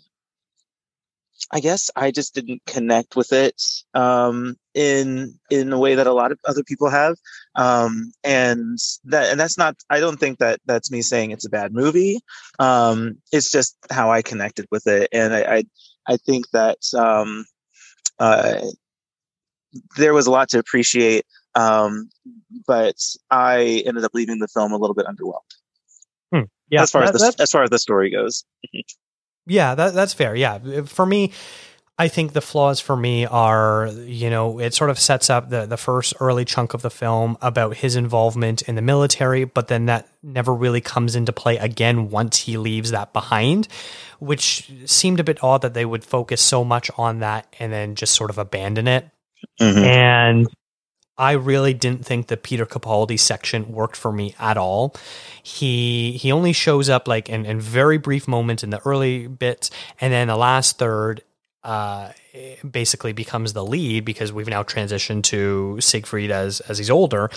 I guess I just didn't connect with it um, in in a way that a lot of other people have, um, and that and that's not. I don't think that that's me saying it's a bad movie. Um, it's just how I connected with it, and I I, I think that um, uh, there was a lot to appreciate, um, but I ended up leaving the film a little bit underwhelmed. Hmm. Yeah, as far that, as the, as far as the story goes. Yeah, that, that's fair. Yeah. For me, I think the flaws for me are, you know, it sort of sets up the, the first early chunk of the film about his involvement in the military, but then that never really comes into play again once he leaves that behind, which seemed a bit odd that they would focus so much on that and then just sort of abandon it. Mm-hmm. And I really didn't think the Peter Capaldi section worked for me at all. He he only shows up like in, in very brief moments in the early bits, and then the last third uh, basically becomes the lead because we've now transitioned to Siegfried as as he's older.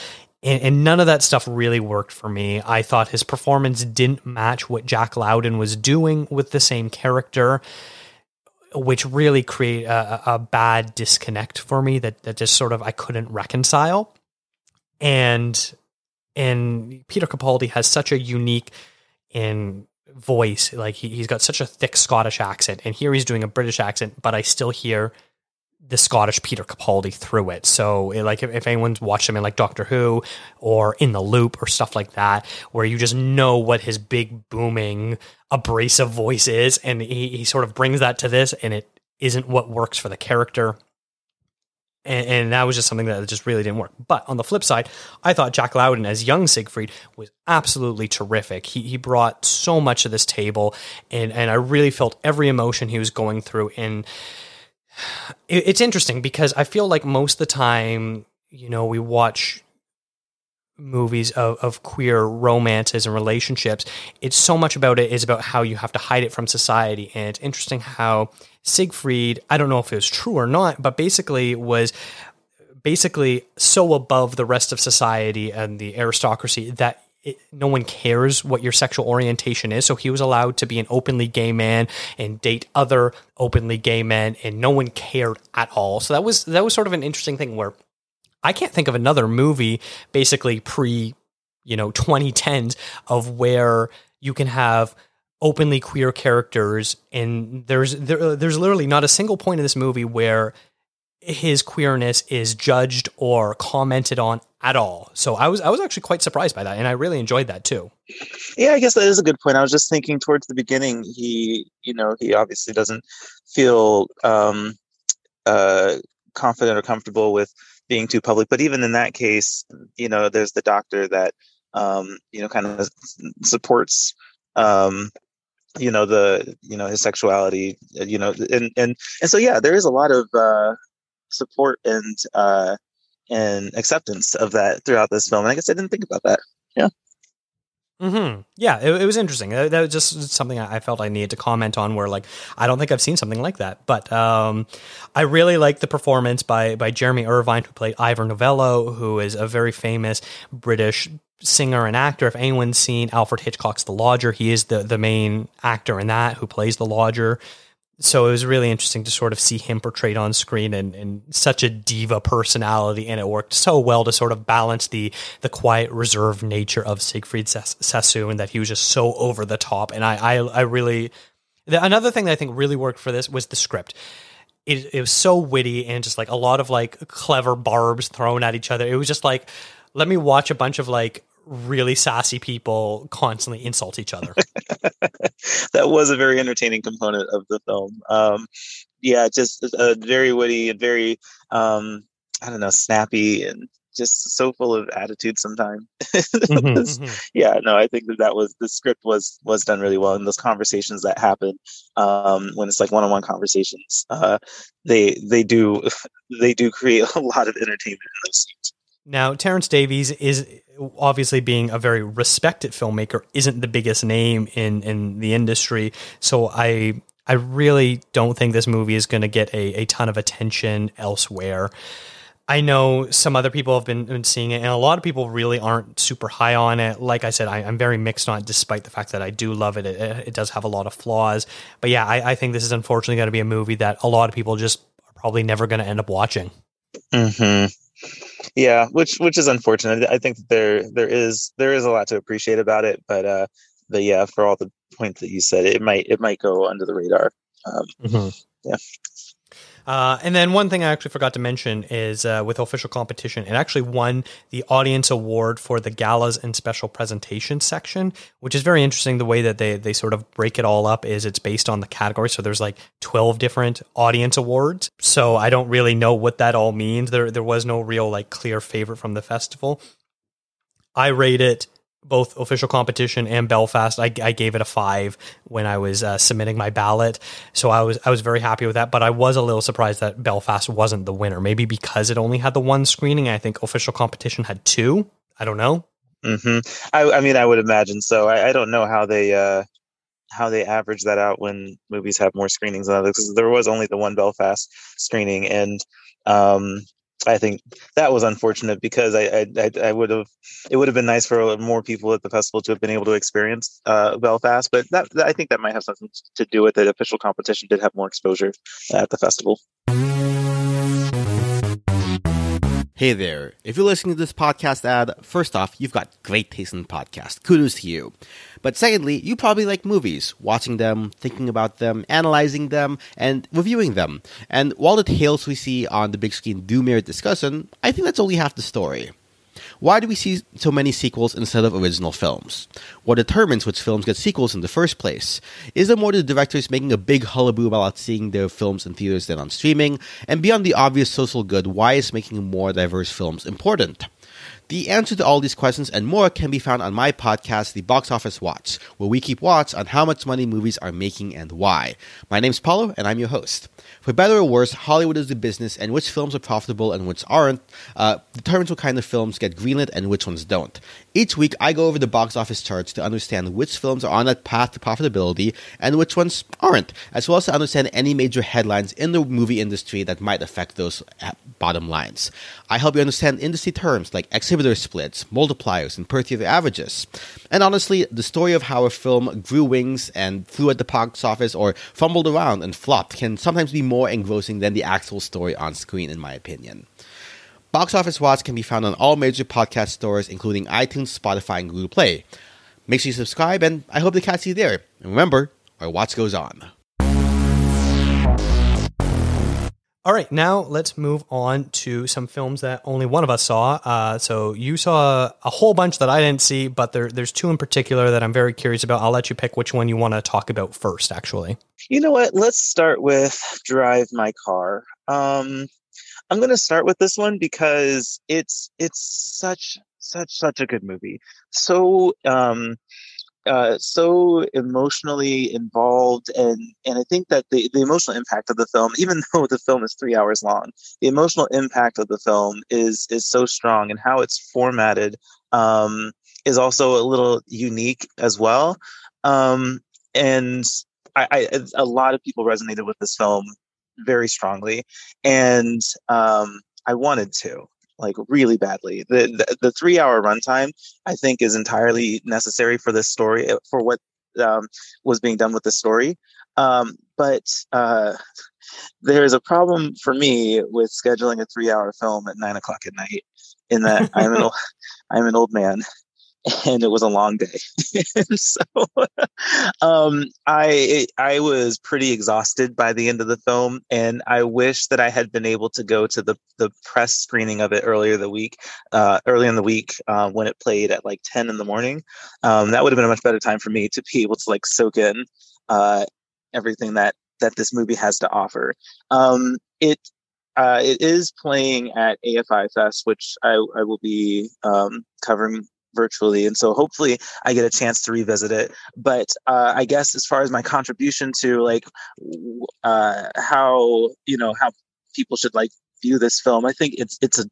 And, and, none of that stuff really worked for me. I thought his performance didn't match what Jack Lowden was doing with the same character which really create a, a, bad disconnect for me that, that just sort of I couldn't reconcile. And and Peter Capaldi has such a unique in voice, like he, he's got such a thick Scottish accent, and here he's doing a British accent, but I still hear the Scottish Peter Capaldi through it. So, like, if, if, anyone's watched him in like Doctor Who or In the Loop or stuff like that, where you just know what his big booming abrasive voice is, and he, he sort of brings that to this, and it isn't what works for the character. And, and, that was just something that just really didn't work. But on the flip side, I thought Jack Lowden as young Siegfried was absolutely terrific. He he brought so much to this table, and and I really felt every emotion he was going through. And it's interesting because I feel like most of the time, you know, we watch movies of, of queer romances and relationships, it's so much about it is about how you have to hide it from society. And it's interesting how Siegfried, I don't know if it was true or not, but basically was basically so above the rest of society and the aristocracy that it, no one cares what your sexual orientation is. So he was allowed to be an openly gay man and date other openly gay men, and no one cared at all. So that was that was sort of an interesting thing where I can't think of another movie basically pre, you know, 2010s of where you can have openly queer characters and there's there, there's literally not a single point in this movie where his queerness is judged or commented on at all. So I was I was actually quite surprised by that and I really enjoyed that too. Yeah, I guess that is a good point. I was just thinking towards the beginning he, you know, he obviously doesn't feel um uh confident or comfortable with being too public. But even in that case, you know, there's the doctor that um, you know kind of supports um, you know the you know his sexuality you know and and and so yeah there is a lot of uh support and uh and acceptance of that throughout this film and i guess i didn't think about that yeah Mm-hmm. Yeah, it, it, was interesting. That, that, was just something I felt I needed to comment on. Where like I don't think I've seen something like that, but um, I really like the performance by by Jeremy Irvine, who played Ivor Novello, who is a very famous British singer and actor. If anyone's seen Alfred Hitchcock's The Lodger, he is the the main actor in that who plays the lodger so it was really interesting to sort of see him portrayed on screen and, and such a diva personality, and it worked so well to sort of balance the the quiet, reserved nature of Siegfried Sassoon, that he was just so over the top. And I, I, I really, the, another thing that I think really worked for this was the script. It, it was so witty and just like a lot of like clever barbs thrown at each other. It was just like, let me watch a bunch of like really sassy people constantly insult each other. that was a very entertaining component of the film. Um, yeah, just a very witty and very, um, I don't know, snappy and just so full of attitude sometimes. mm-hmm, mm-hmm. Yeah, no, I think that that was the script was was done really well, and those conversations that happen um, when it's like one on one conversations, uh, they they do they do create a lot of entertainment in those scenes. Now, Terence Davies is obviously being a very respected filmmaker, isn't the biggest name in in the industry. So I I really don't think this movie is going to get a, a ton of attention elsewhere. I know some other people have been, been, seeing it, and a lot of people really aren't super high on it. Like I said, I, am very mixed on it, despite the fact that I do love it. It, it does have a lot of flaws. But yeah, I, I think this is unfortunately going to be a movie that a lot of people just are probably never going to end up watching. Hmm. Yeah, which which is unfortunate. I think that there there is there is a lot to appreciate about it, but uh, but yeah, for all the points that you said, it might it might go under the radar. Um, mm-hmm. Yeah. Uh, and then one thing I actually forgot to mention is uh, with official competition, it actually won the audience award for the galas and special presentation section, which is very interesting. The way that they they sort of break it all up is it's based on the category. So there's like 12 different audience awards. So I don't really know what that all means. There there was no real like clear favorite from the festival. I rate it both official competition and Belfast. I, I gave it a five when I was uh, submitting my ballot, so I was I was very happy with that. But I was a little surprised that Belfast wasn't the winner. Maybe because it only had the one screening. I think official competition had two. I don't know. Mm-hmm. I, I mean, I would imagine so. I, I don't know how they uh, how they average that out when movies have more screenings than others. Because there was only the one Belfast screening, and um, I think that was unfortunate because I I, I would have it would have been nice for more people at the festival to have been able to experience uh, Belfast, but that, I think that might have something to do with it. Official competition did have more exposure at the festival. Hey there. If you're listening to this podcast ad, first off, you've got great taste in podcast. Kudos to you. But secondly, you probably like movies, watching them, thinking about them, analyzing them, and reviewing them. And while the tales we see on the big screen do merit discussion, I think that's only half the story. Why do we see so many sequels instead of original films? What determines which films get sequels in the first place? Is it more the directors making a big hullabaloo about seeing their films in theaters than on streaming? And beyond the obvious social good, why is making more diverse films important? The answer to all these questions and more can be found on my podcast, The Box Office Watch, where we keep watch on how much money movies are making and why. My name's Paulo, and I'm your host. For better or worse, Hollywood is the business, and which films are profitable and which aren't uh, determines what kind of films get greenlit and which ones don't. Each week, I go over the box office charts to understand which films are on that path to profitability and which ones aren't, as well as to understand any major headlines in the movie industry that might affect those uh, bottom lines. I help you understand industry terms like exhibitor splits, multipliers, and per theater averages. And honestly, the story of how a film grew wings and flew at the box office or fumbled around and flopped can sometimes be more engrossing than the actual story on screen, in my opinion. Box Office Watch can be found on all major podcast stores, including iTunes, Spotify, and Google Play. Make sure you subscribe, and I hope to catch you there. And remember, our watch goes on. All right, now let's move on to some films that only one of us saw. Uh, so you saw a whole bunch that I didn't see, but there, there's two in particular that I'm very curious about. I'll let you pick which one you want to talk about first, actually. You know what? Let's start with Drive My Car. Um, I'm going to start with this one because it's it's such such such a good movie. So um uh, so emotionally involved and and I think that the, the emotional impact of the film, even though the film is three hours long, the emotional impact of the film is is so strong and how it's formatted um, is also a little unique as well. Um, and I, I, a lot of people resonated with this film very strongly, and um, I wanted to like really badly. The the, the three hour runtime I think is entirely necessary for this story uh, for what um, was being done with the story. Um, but uh, there's a problem for me with scheduling a three hour film at nine o'clock at night. In that I'm an old, I'm an old man and it was a long day. so um, I I was pretty exhausted by the end of the film, and I wish that I had been able to go to the the press screening of it earlier the week, uh, early in the week uh, when it played at like ten in the morning. Um, that would have been a much better time for me to be able to like soak in uh, everything that that this movie has to offer. Um, it uh, it is playing at AFI Fest, which I, I will be um, covering virtually and so hopefully i get a chance to revisit it. But uh, i guess as far as my contribution to like uh, how you know how people should like view this film i think it's it's a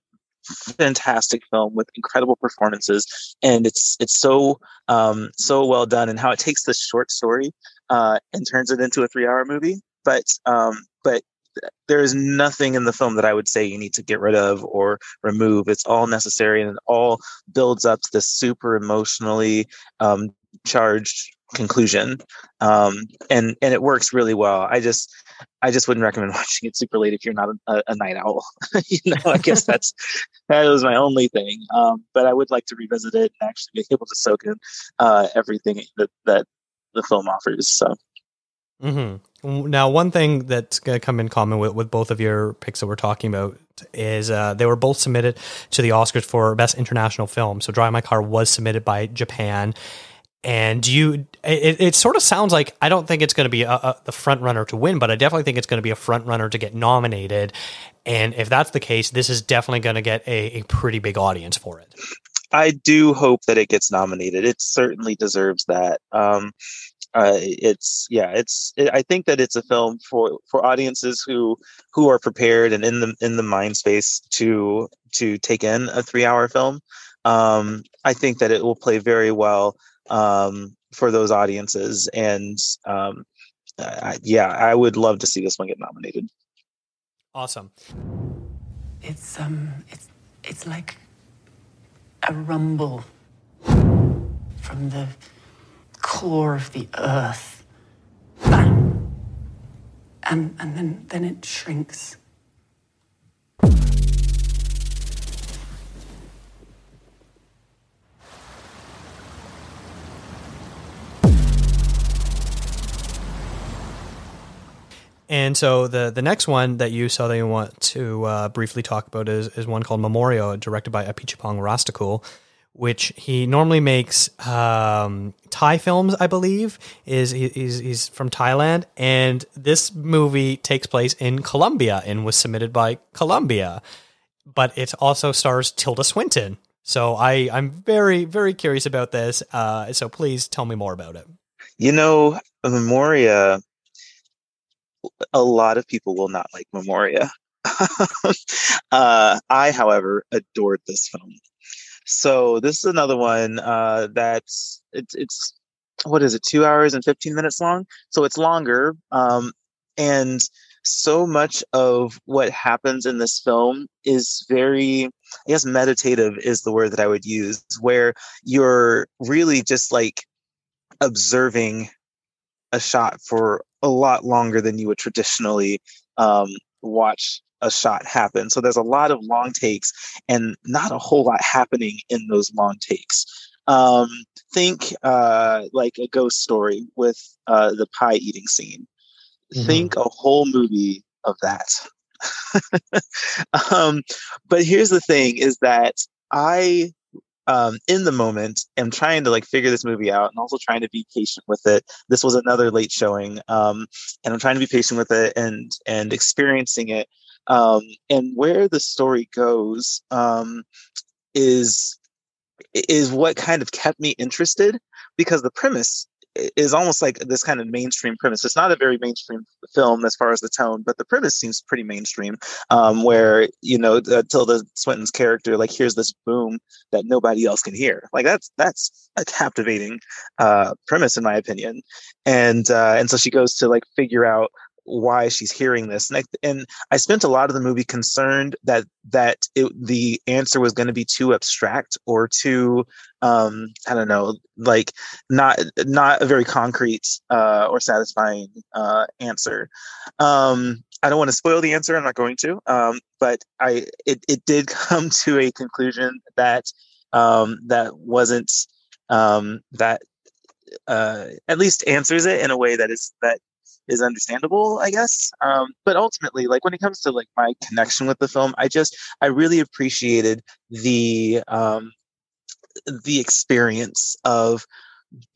fantastic film with incredible performances and it's it's so um so well done and how it takes this short story uh and turns it into a three hour movie. But um but there is nothing in the film that I would say you need to get rid of or remove. It's all necessary and it all builds up to this super emotionally um, charged conclusion, um, and and it works really well. I just I just wouldn't recommend watching it super late if you're not a, a night owl. you know, I guess that's that was my only thing. Um, but I would like to revisit it and actually be able to soak in uh, everything that that the film offers. So. Mm-hmm. Now, one thing that's going to come in common with, with both of your picks that we're talking about is uh, they were both submitted to the Oscars for Best International Film. So, Drive My Car was submitted by Japan. And you, it, it sort of sounds like I don't think it's going to be a, a, the front runner to win, but I definitely think it's going to be a front runner to get nominated. And if that's the case, this is definitely going to get a, a pretty big audience for it. I do hope that it gets nominated. It certainly deserves that. Um, uh, it's yeah it's it, i think that it's a film for for audiences who who are prepared and in the in the mind space to to take in a three hour film. Um i think that it will play very well um for those audiences and um I, yeah i would love to see this one get nominated. Awesome. It's um it's it's like a rumble from the core of the earth. Bang! And, and then, then it shrinks. And so the the next one that you saw that you want to uh, briefly talk about is, is one called Memoria, directed by Apichatpong Weerasethakul which he normally makes um, Thai films, I believe. Is he's, he's from Thailand, and this movie takes place in Colombia and was submitted by Colombia, but it also stars Tilda Swinton. So I I'm very very curious about this. Uh, so please tell me more about it. You know, Memoria. A lot of people will not like Memoria. uh, I, however, adored this film. So this is another one uh, that's it's it's what is it two hours and 15 minutes long? So it's longer um, and so much of what happens in this film is very i guess meditative is the word that i would use where you're really just like observing a shot for a lot longer than you would traditionally um, watch a shot happen. So there's a lot of long takes and not a whole lot happening in those long takes. Um, think uh, like a ghost story with uh, the pie eating scene. Mm-hmm. Think a whole movie of that. um, but here's the thing: is that I um, in the moment am trying to like figure this movie out and also trying to be patient with it this was another late showing um, and i'm trying to be patient with it and and experiencing it um, and where the story goes um, is is what kind of kept me interested because the premise is almost like this kind of mainstream premise. It's not a very mainstream film as far as the tone, but the premise seems pretty mainstream. Um, where you know uh, Tilda Swinton's character like hears this boom that nobody else can hear. Like that's that's a captivating uh, premise in my opinion, and uh, and so she goes to like figure out why she's hearing this. And I, and I spent a lot of the movie concerned that that it, the answer was going to be too abstract or too um i don't know like not not a very concrete uh or satisfying uh answer. Um i don't want to spoil the answer i'm not going to um but i it, it did come to a conclusion that um that wasn't um that uh, at least answers it in a way that is that is understandable, I guess. Um, but ultimately, like when it comes to like my connection with the film, I just I really appreciated the um, the experience of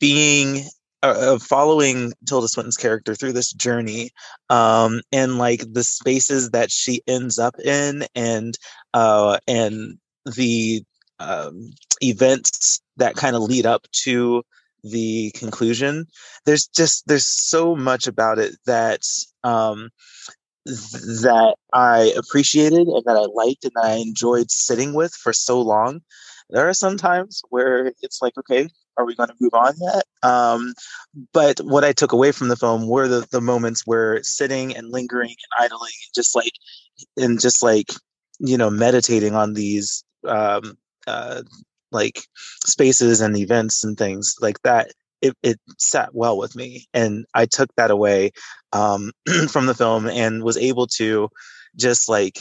being uh, of following Tilda Swinton's character through this journey, um, and like the spaces that she ends up in, and uh, and the um, events that kind of lead up to the conclusion. There's just there's so much about it that um that i appreciated and that i liked and i enjoyed sitting with for so long. There are some times where it's like okay are we going to move on yet? Um but what i took away from the film were the, the moments where sitting and lingering and idling and just like and just like you know meditating on these um uh like spaces and events and things like that it, it sat well with me and i took that away um, from the film and was able to just like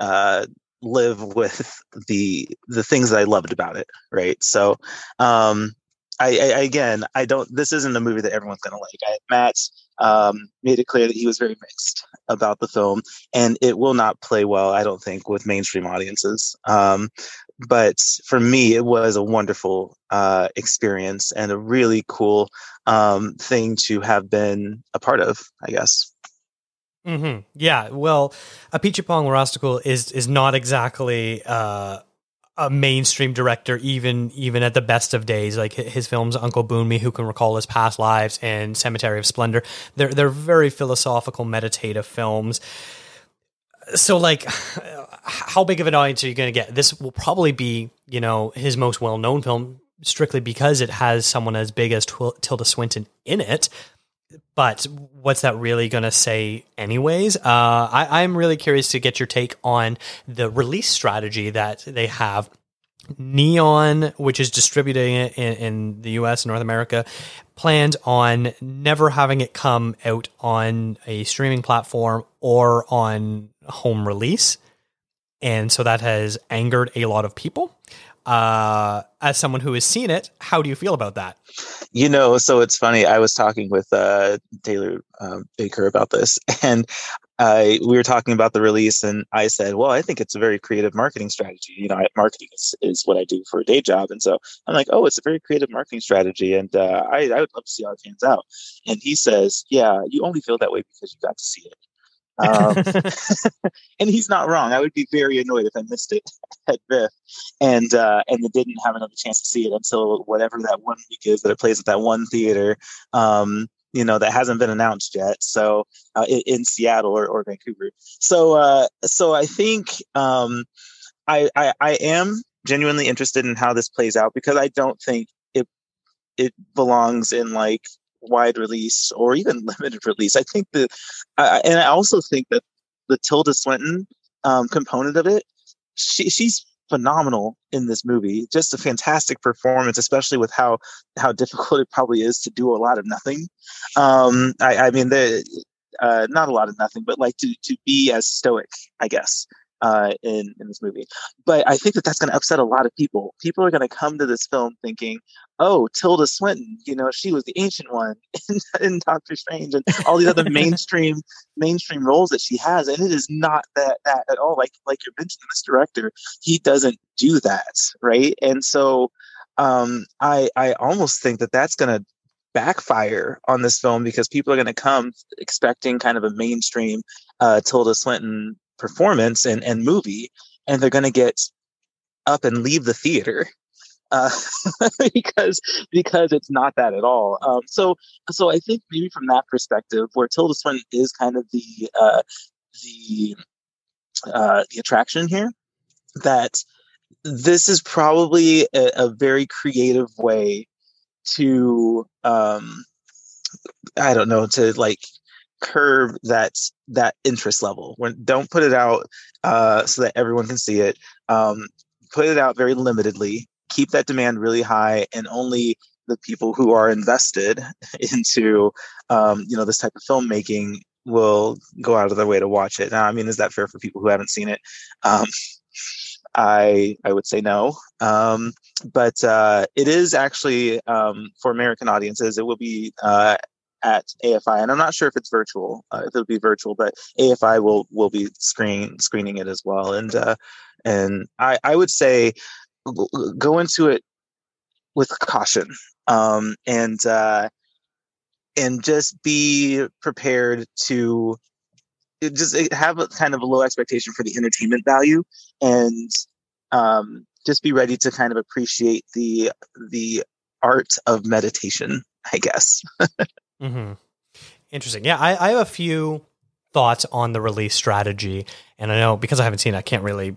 uh, live with the the things that i loved about it right? So um, I, I, again i don't this isn't a movie that everyone's gonna like. I, matt um, made it clear that he was very mixed about the film and it will not play well i don't think with mainstream audiences. Um, but for me, it was a wonderful uh, experience and a really cool um, thing to have been a part of. I guess. Mm-hmm. Yeah. Well, a Apichatpong Weerasethakul is is not exactly. Uh, a mainstream director, even even at the best of days, like his films "Uncle Boonmee," "Who Can Recall His Past Lives," and "Cemetery of Splendor," they're they're very philosophical, meditative films so like how big of an audience are you going to get? This will probably be you know his most well-known film strictly because it has someone as big as tilda swinton in it. But what's that really going to say anyways? Uh, I, i'm really curious to get your take on the release strategy that they have. Neon, which is distributing it in, in, the US and North America, planned on never having it come out on a streaming platform or on home release. And so that has angered a lot of people. Uh, as someone who has seen it, how do you feel about that? You know, so it's funny. I was talking with uh, Taylor um, Baker about this, and we were talking about the release, and I said, "Well, I think it's a very creative marketing strategy. You know, marketing is, is what I do for a day job, and so I'm like, oh, it's a very creative marketing strategy, and uh, I, I would love to see how it pans out." And he says, "Yeah, you only feel that way because you got to see it." Um, and he's not wrong. I would be very annoyed if I missed it at VIFF and uh, and didn't have another chance to see it until whatever that one week is that it plays at that one theater. Um, you know that hasn't been announced yet. So uh, in, in, Seattle or, or Vancouver. So uh, so I think um, I, I I am genuinely interested in how this plays out because I don't think it it belongs in like wide release or even limited release. I think that, and I also think that the Tilda Swinton um, component of it, she, she's phenomenal in this movie. Just a fantastic performance, especially with how how difficult it probably is to do a lot of nothing. Um, I, I mean, the uh, not a lot of nothing, but like to to be as stoic, I guess, uh, in in this movie. But I think that that's going to upset a lot of people. People are going to come to this film thinking, "Oh, Tilda Swinton, you know, she was the ancient one in, in Doctor Strange, and all these other mainstream mainstream roles that she has." And it is not that that at all. Like like you're mentioning, this director, he doesn't do that, right? And so, um, I I almost think that that's going to backfire on this film because people are going to come expecting kind of a mainstream uh, Tilda Swinton performance and, and movie, and they're going to get up and leave the theater uh, because because it's not that at all. Um, so so I think maybe from that perspective, where Tilda Swinton is kind of the uh, the uh, the attraction here, that this is probably a, a very creative way to um, I don't know to like curb that that interest level. When don't put it out uh, so that everyone can see it. Um, put it out very limitedly. Keep that demand really high, and only the people who are invested into um, you know this type of filmmaking will go out of their way to watch it. Now, I mean, is that fair for people who haven't seen it? Um, I I would say no. Um, but uh, it is actually um, for American audiences. It will be uh, at AFI, and I'm not sure if it's virtual. Uh, if it'll be virtual, but AFI will will be screen screening it as well. And uh, and I I would say go into it with caution um, and uh, and just be prepared to just eh, have a kind of a low expectation for the entertainment value and um, just be ready to kind of appreciate the the art of meditation i guess mm-hmm. interesting yeah I, I have a few thoughts on the release strategy and i know because i haven't seen it i can't really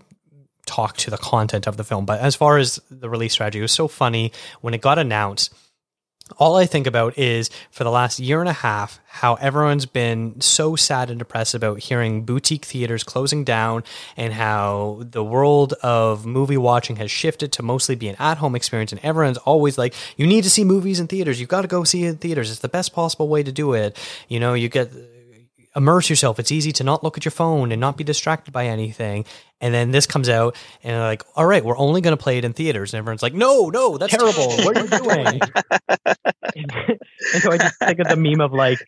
talk to the content of the film but as far as the release strategy it was so funny when it got announced all I think about is for the last year and a half, how everyone's been so sad and depressed about hearing boutique theaters closing down and how the world of movie watching has shifted to mostly be an at home experience. And everyone's always like, you need to see movies in theaters. You've got to go see it in theaters. It's the best possible way to do it. You know, you get immerse yourself. It's easy to not look at your phone and not be distracted by anything. And then this comes out and like, all right, we're only going to play it in theaters. And everyone's like, no, no, that's terrible. what are you doing? and, and so I just think of the meme of like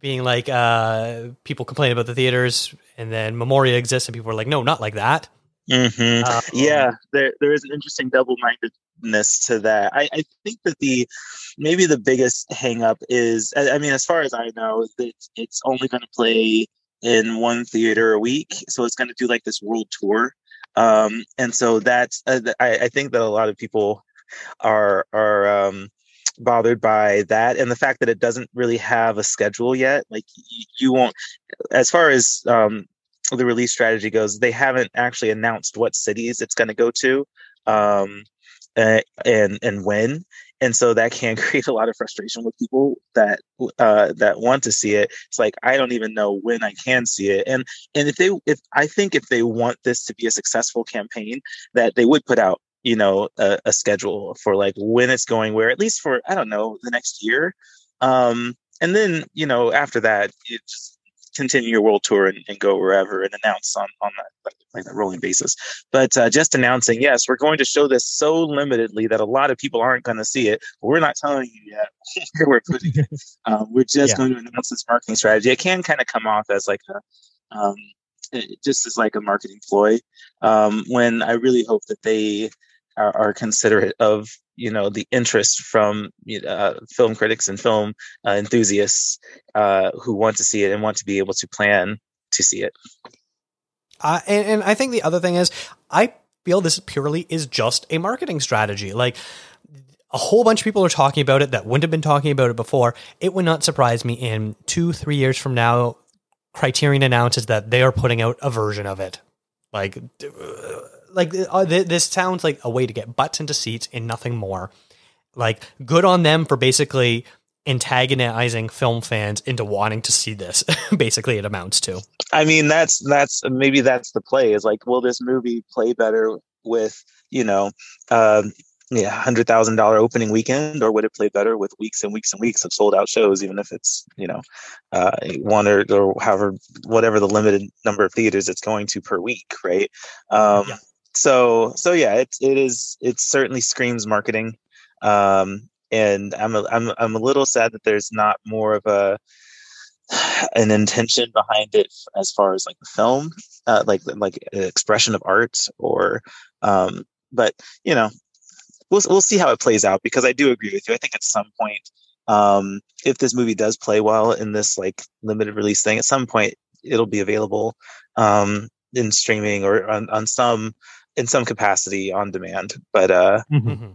being like, uh, people complain about the theaters and then Memoria exists and people are like, no, not like that. Mm-hmm. Um, yeah, there there is an interesting double mindedness to that. I, I think that the maybe the biggest hangup is, I, mean, as far as I know, that it's only going to play in one theater a week, so it's going to do like this world tour, um, and so that's uh, I, I think that a lot of people are are um, bothered by that and the fact that it doesn't really have a schedule yet like you won't as far as um, the release strategy goes, they haven't actually announced what cities it's going to go to, um, uh, and and when. And so that can create a lot of frustration with people that uh, that want to see it. It's like I don't even know when I can see it. And and if they if I think if they want this to be a successful campaign, that they would put out you know a, a schedule for like when it's going where at least for I don't know the next year. Um, and then you know after that it just continue your world tour and, and, go wherever and announce on on that like that rolling basis. But uh, just announcing, yes, we're going to show this so limitedly that a lot of people aren't going to see it. We're not telling you yet where we're putting it. Um, we're just yeah. going to announce this marketing strategy. It can kind of come off as like a um, just as like a marketing ploy um, when I really hope that they are, are considerate of you know the interest from uh, film critics and film uh, enthusiasts uh, who want to see it and want to be able to plan to see it. Uh, and, and I think the other thing is, I feel this purely is just a marketing strategy. Like a whole bunch of people are talking about it that wouldn't have been talking about it before. It would not surprise me in two, three years from now, Criterion announces that they are putting out a version of it. Like like uh, this sounds like a way to get butts into seats and nothing more. Like good on them for basically antagonizing film fans into wanting to see this. basically, it amounts to. I mean, that's that's maybe that's the play. Is like, will this movie play better with you know, um, yeah, hundred thousand dollar opening weekend, or would it play better with weeks and weeks and weeks of sold out shows, even if it's you know, uh, one or or however whatever the limited number of theaters it's going to per week, right? Um, yeah so so yeah it, it is it certainly screams marketing. Um and i'm a, I'm I'm a little sad that there's not more of a an intention behind it as far as like the film uh, like like expression of art or um but you know we'll we'll see how it plays out because I do agree with you. I think at some point um if this movie does play well in this like limited release thing at some point it'll be available um in streaming or on, on some in some capacity on demand. But uh, Mm-hmm.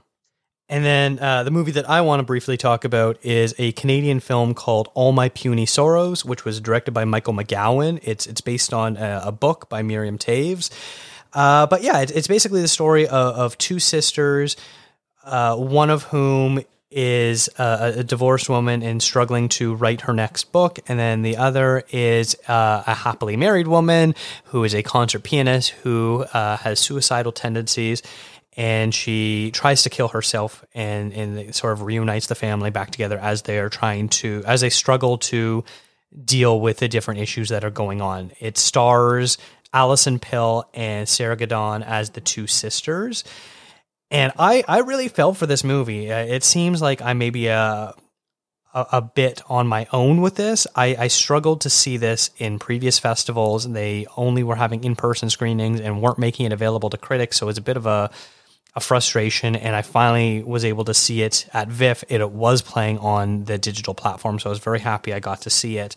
And then uh, the movie that I want to briefly talk about is a Canadian film called All My Puny Sorrows, which was directed by Michael McGowan. It's it's based on a, a book by Miriam Toews. Uh, but yeah, it's, it's basically the story of, of two sisters, uh, one of whom is a, a divorced woman and struggling to write her next book, and then the other is uh, a happily married woman who is a concert pianist who uh, has suicidal tendencies and she tries to kill herself and and sort of reunites the family back together as they are trying to as they struggle to deal with the different issues that are going on. It stars Alison Pill and Sarah Gadon as the two sisters. And I, I really felt for this movie. Uh, it seems like I may be a, a, a bit on my own with this. I, I struggled to see this in previous festivals. They only were having in person screenings and weren't making it available to critics. So it was a bit of a, a frustration. And I finally was able to see it at VIFF. It, it was playing on the digital platform. So I was very happy I got to see it.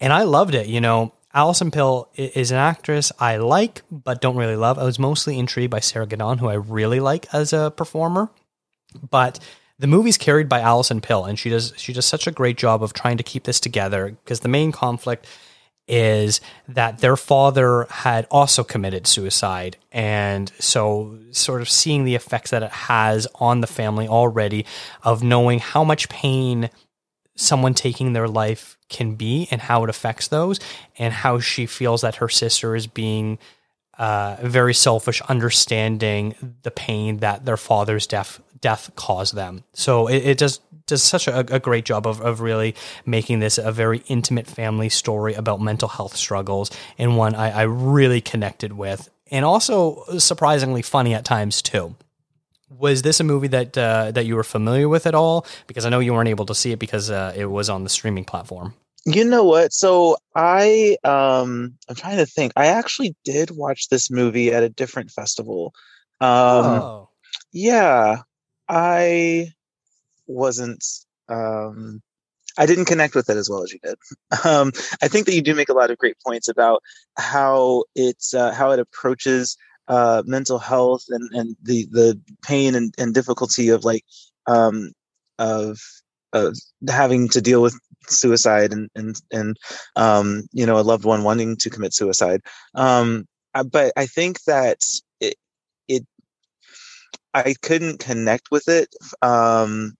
And I loved it. You know, Alison Pill is an actress I like, but don't really love. I was mostly intrigued by Sarah Gadon, who I really like as a performer. But the movie's carried by Alison Pill, and she does she does such a great job of trying to keep this together because the main conflict is that their father had also committed suicide and so sort of seeing the effects that it has on the family already of knowing how much pain someone taking their life can be and how it affects those and how she feels that her sister is being uh, very selfish understanding the pain that their father's death death caused them. So it, it does does such a, a great job of, of really making this a very intimate family story about mental health struggles and one I, I really connected with. And also surprisingly funny at times too was this a movie that uh, that you were familiar with at all? Because I know you weren't able to see it because uh, it was on the streaming platform. You know what? So I um I'm trying to think. I actually did watch this movie at a different festival. Um oh, yeah. I wasn't um I didn't connect with it as well as you did. Um I think that you do make a lot of great points about how it's uh, how it approaches uh mental health and and the the pain and, and difficulty of like um of of having to deal with suicide and and and um you know a loved one wanting to commit suicide. Um I- but i think that it it i couldn't connect with it um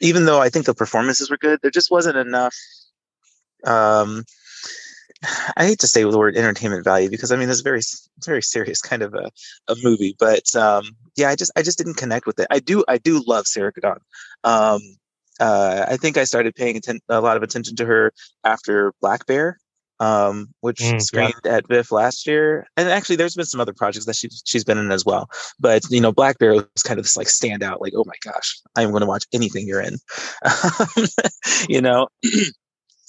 even though i think the performances were good there just wasn't enough um I hate to say the word entertainment value because I mean it's very very serious kind of a, a movie, but um, yeah, I just I just didn't connect with it. I do I do love Sarah Gadon. Um, uh, I think I started paying atten- a lot of attention to her after Black Bear, um, which Mm, yeah. screened at VIFF last year, and actually there's been some other projects that she she's been in as well. But you know, Black Bear was kind of this like standout, like oh my gosh, I am going to watch anything you're in, you know.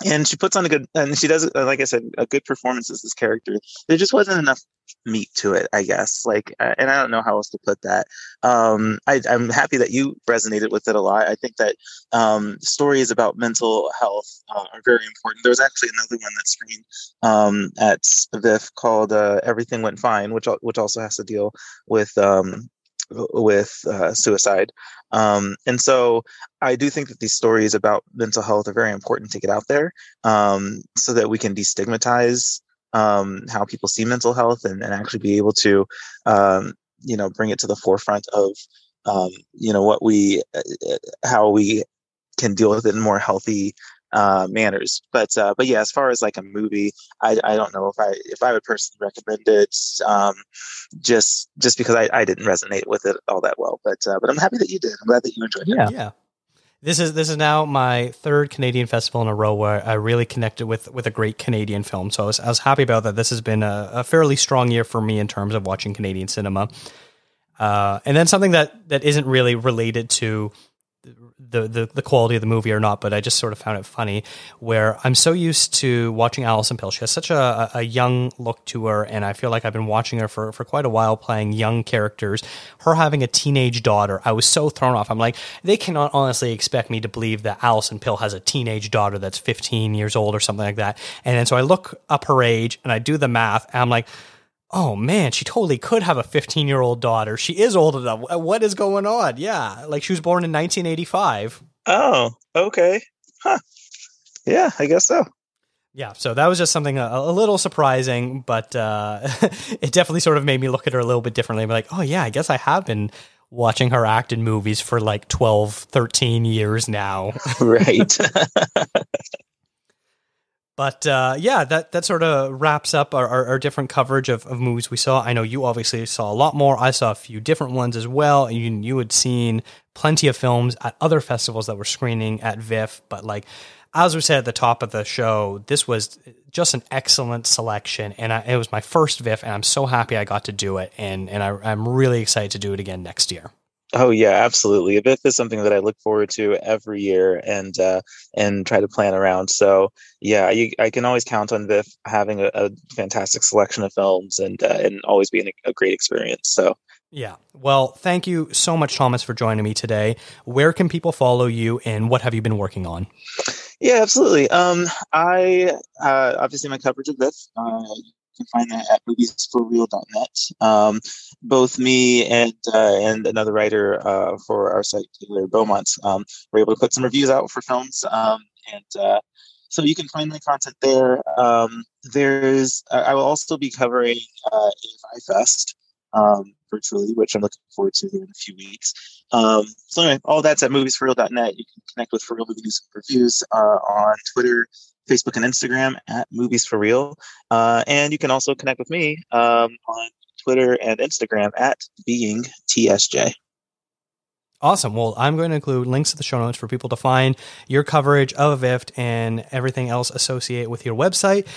and she puts on a good and she does uh, like i said a good performance as this character. There just wasn't enough meat to it i guess like uh, and i don't know how else to put that. Um I, i'm happy that you resonated with it a lot. I think that um stories about mental health uh, are very important. There was actually another one that screened um at VIFF called uh, everything went fine which which also has to deal with um with uh, suicide. Um and so I do think that these stories about mental health are very important to get out there um, so that we can destigmatize um, how people see mental health and, and actually be able to, um, you know, bring it to the forefront of, um, you know, what we, uh, uh, how we can deal with it in more healthy uh, manners. But uh, but yeah, as far as like a movie, I, I don't know if I if I would personally recommend it. Um, just just because I, I didn't resonate with it all that well. But uh, but I'm happy that you did. I'm glad that you enjoyed it. yeah. This is this is now my third Canadian festival in a row where I really connected with with a great Canadian film. So I was, I was happy about that. This has been a, a fairly strong year for me in terms of watching Canadian cinema. Uh, and then something that that isn't really related to the, the the quality of the movie or not, but I just sort of found it funny. Where I'm so used to watching Alison Pill, she has such a, a young look to her, and I feel like I've been watching her for for quite a while, playing young characters. Her having a teenage daughter, I was so thrown off. I'm like, they cannot honestly expect me to believe that Alison Pill has a teenage daughter that's 15 years old or something like that. And then so I look up her age and I do the math, and I'm like oh man, she totally could have a 15 year old daughter. She is old enough. What is going on? Yeah, like she was born in 1985. Oh, okay. Huh. Yeah, I guess so. Yeah, so that was just something a, a little surprising, but uh, it definitely sort of made me look at her a little bit differently. Be like, oh yeah, I guess I have been watching her act in movies for like 12, 13 years now. right. But uh, yeah, that, that sort of wraps up our, our, our, different coverage of, of movies we saw. I know you obviously saw a lot more. I saw a few different ones as well. You, you had seen plenty of films at other festivals that were screening at VIFF. But like, as we said at the top of the show, this was just an excellent selection. And I, it was my first VIFF, and I'm so happy I got to do it. And, and I, I'm really excited to do it again next year. Oh yeah, absolutely. VIFF is something that I look forward to every year and uh, and try to plan around. So yeah, you, I can always count on VIFF having a, a fantastic selection of films and uh, and always being a, a great experience. So yeah. Well, thank you so much, Thomas, for joining me today. Where can people follow you, and what have you been working on? Yeah, absolutely. Um, I uh, obviously my coverage of VIFF. Uh, can find that at moviesforreal.net. Um, both me and uh, and another writer uh, for our site, Taylor Beaumont, um, were able to put some reviews out for films, um, and uh, so you can find my content there. Um, there's I will also be covering uh, AFI Fest um, virtually, which I'm looking forward to in a few weeks. Um, so anyway, all that's at moviesforreal.net. You can connect with For Real Movie News Reviews uh, on Twitter, Facebook and Instagram at Movies for Real. Uh, and you can also connect with me um, on Twitter and Instagram at Being TSJ. Awesome. Well, I'm going to include links to the show notes for people to find your coverage of VIFF and everything else associated with your website.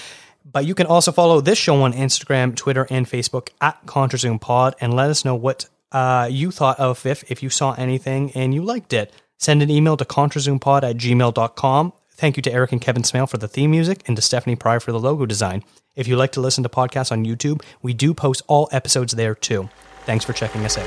But you can also follow this show on Instagram, Twitter, and Facebook at ContraZoomPod and let us know what uh, you thought of VIFF if you saw anything and you liked it. Send an email to ContraZoomPod at gmail.com Thank you to Eric and Kevin Smale for the theme music and to Stephanie Pryor for the logo design. If you like to listen to podcasts on YouTube, we do post all episodes there too. Thanks for checking us out.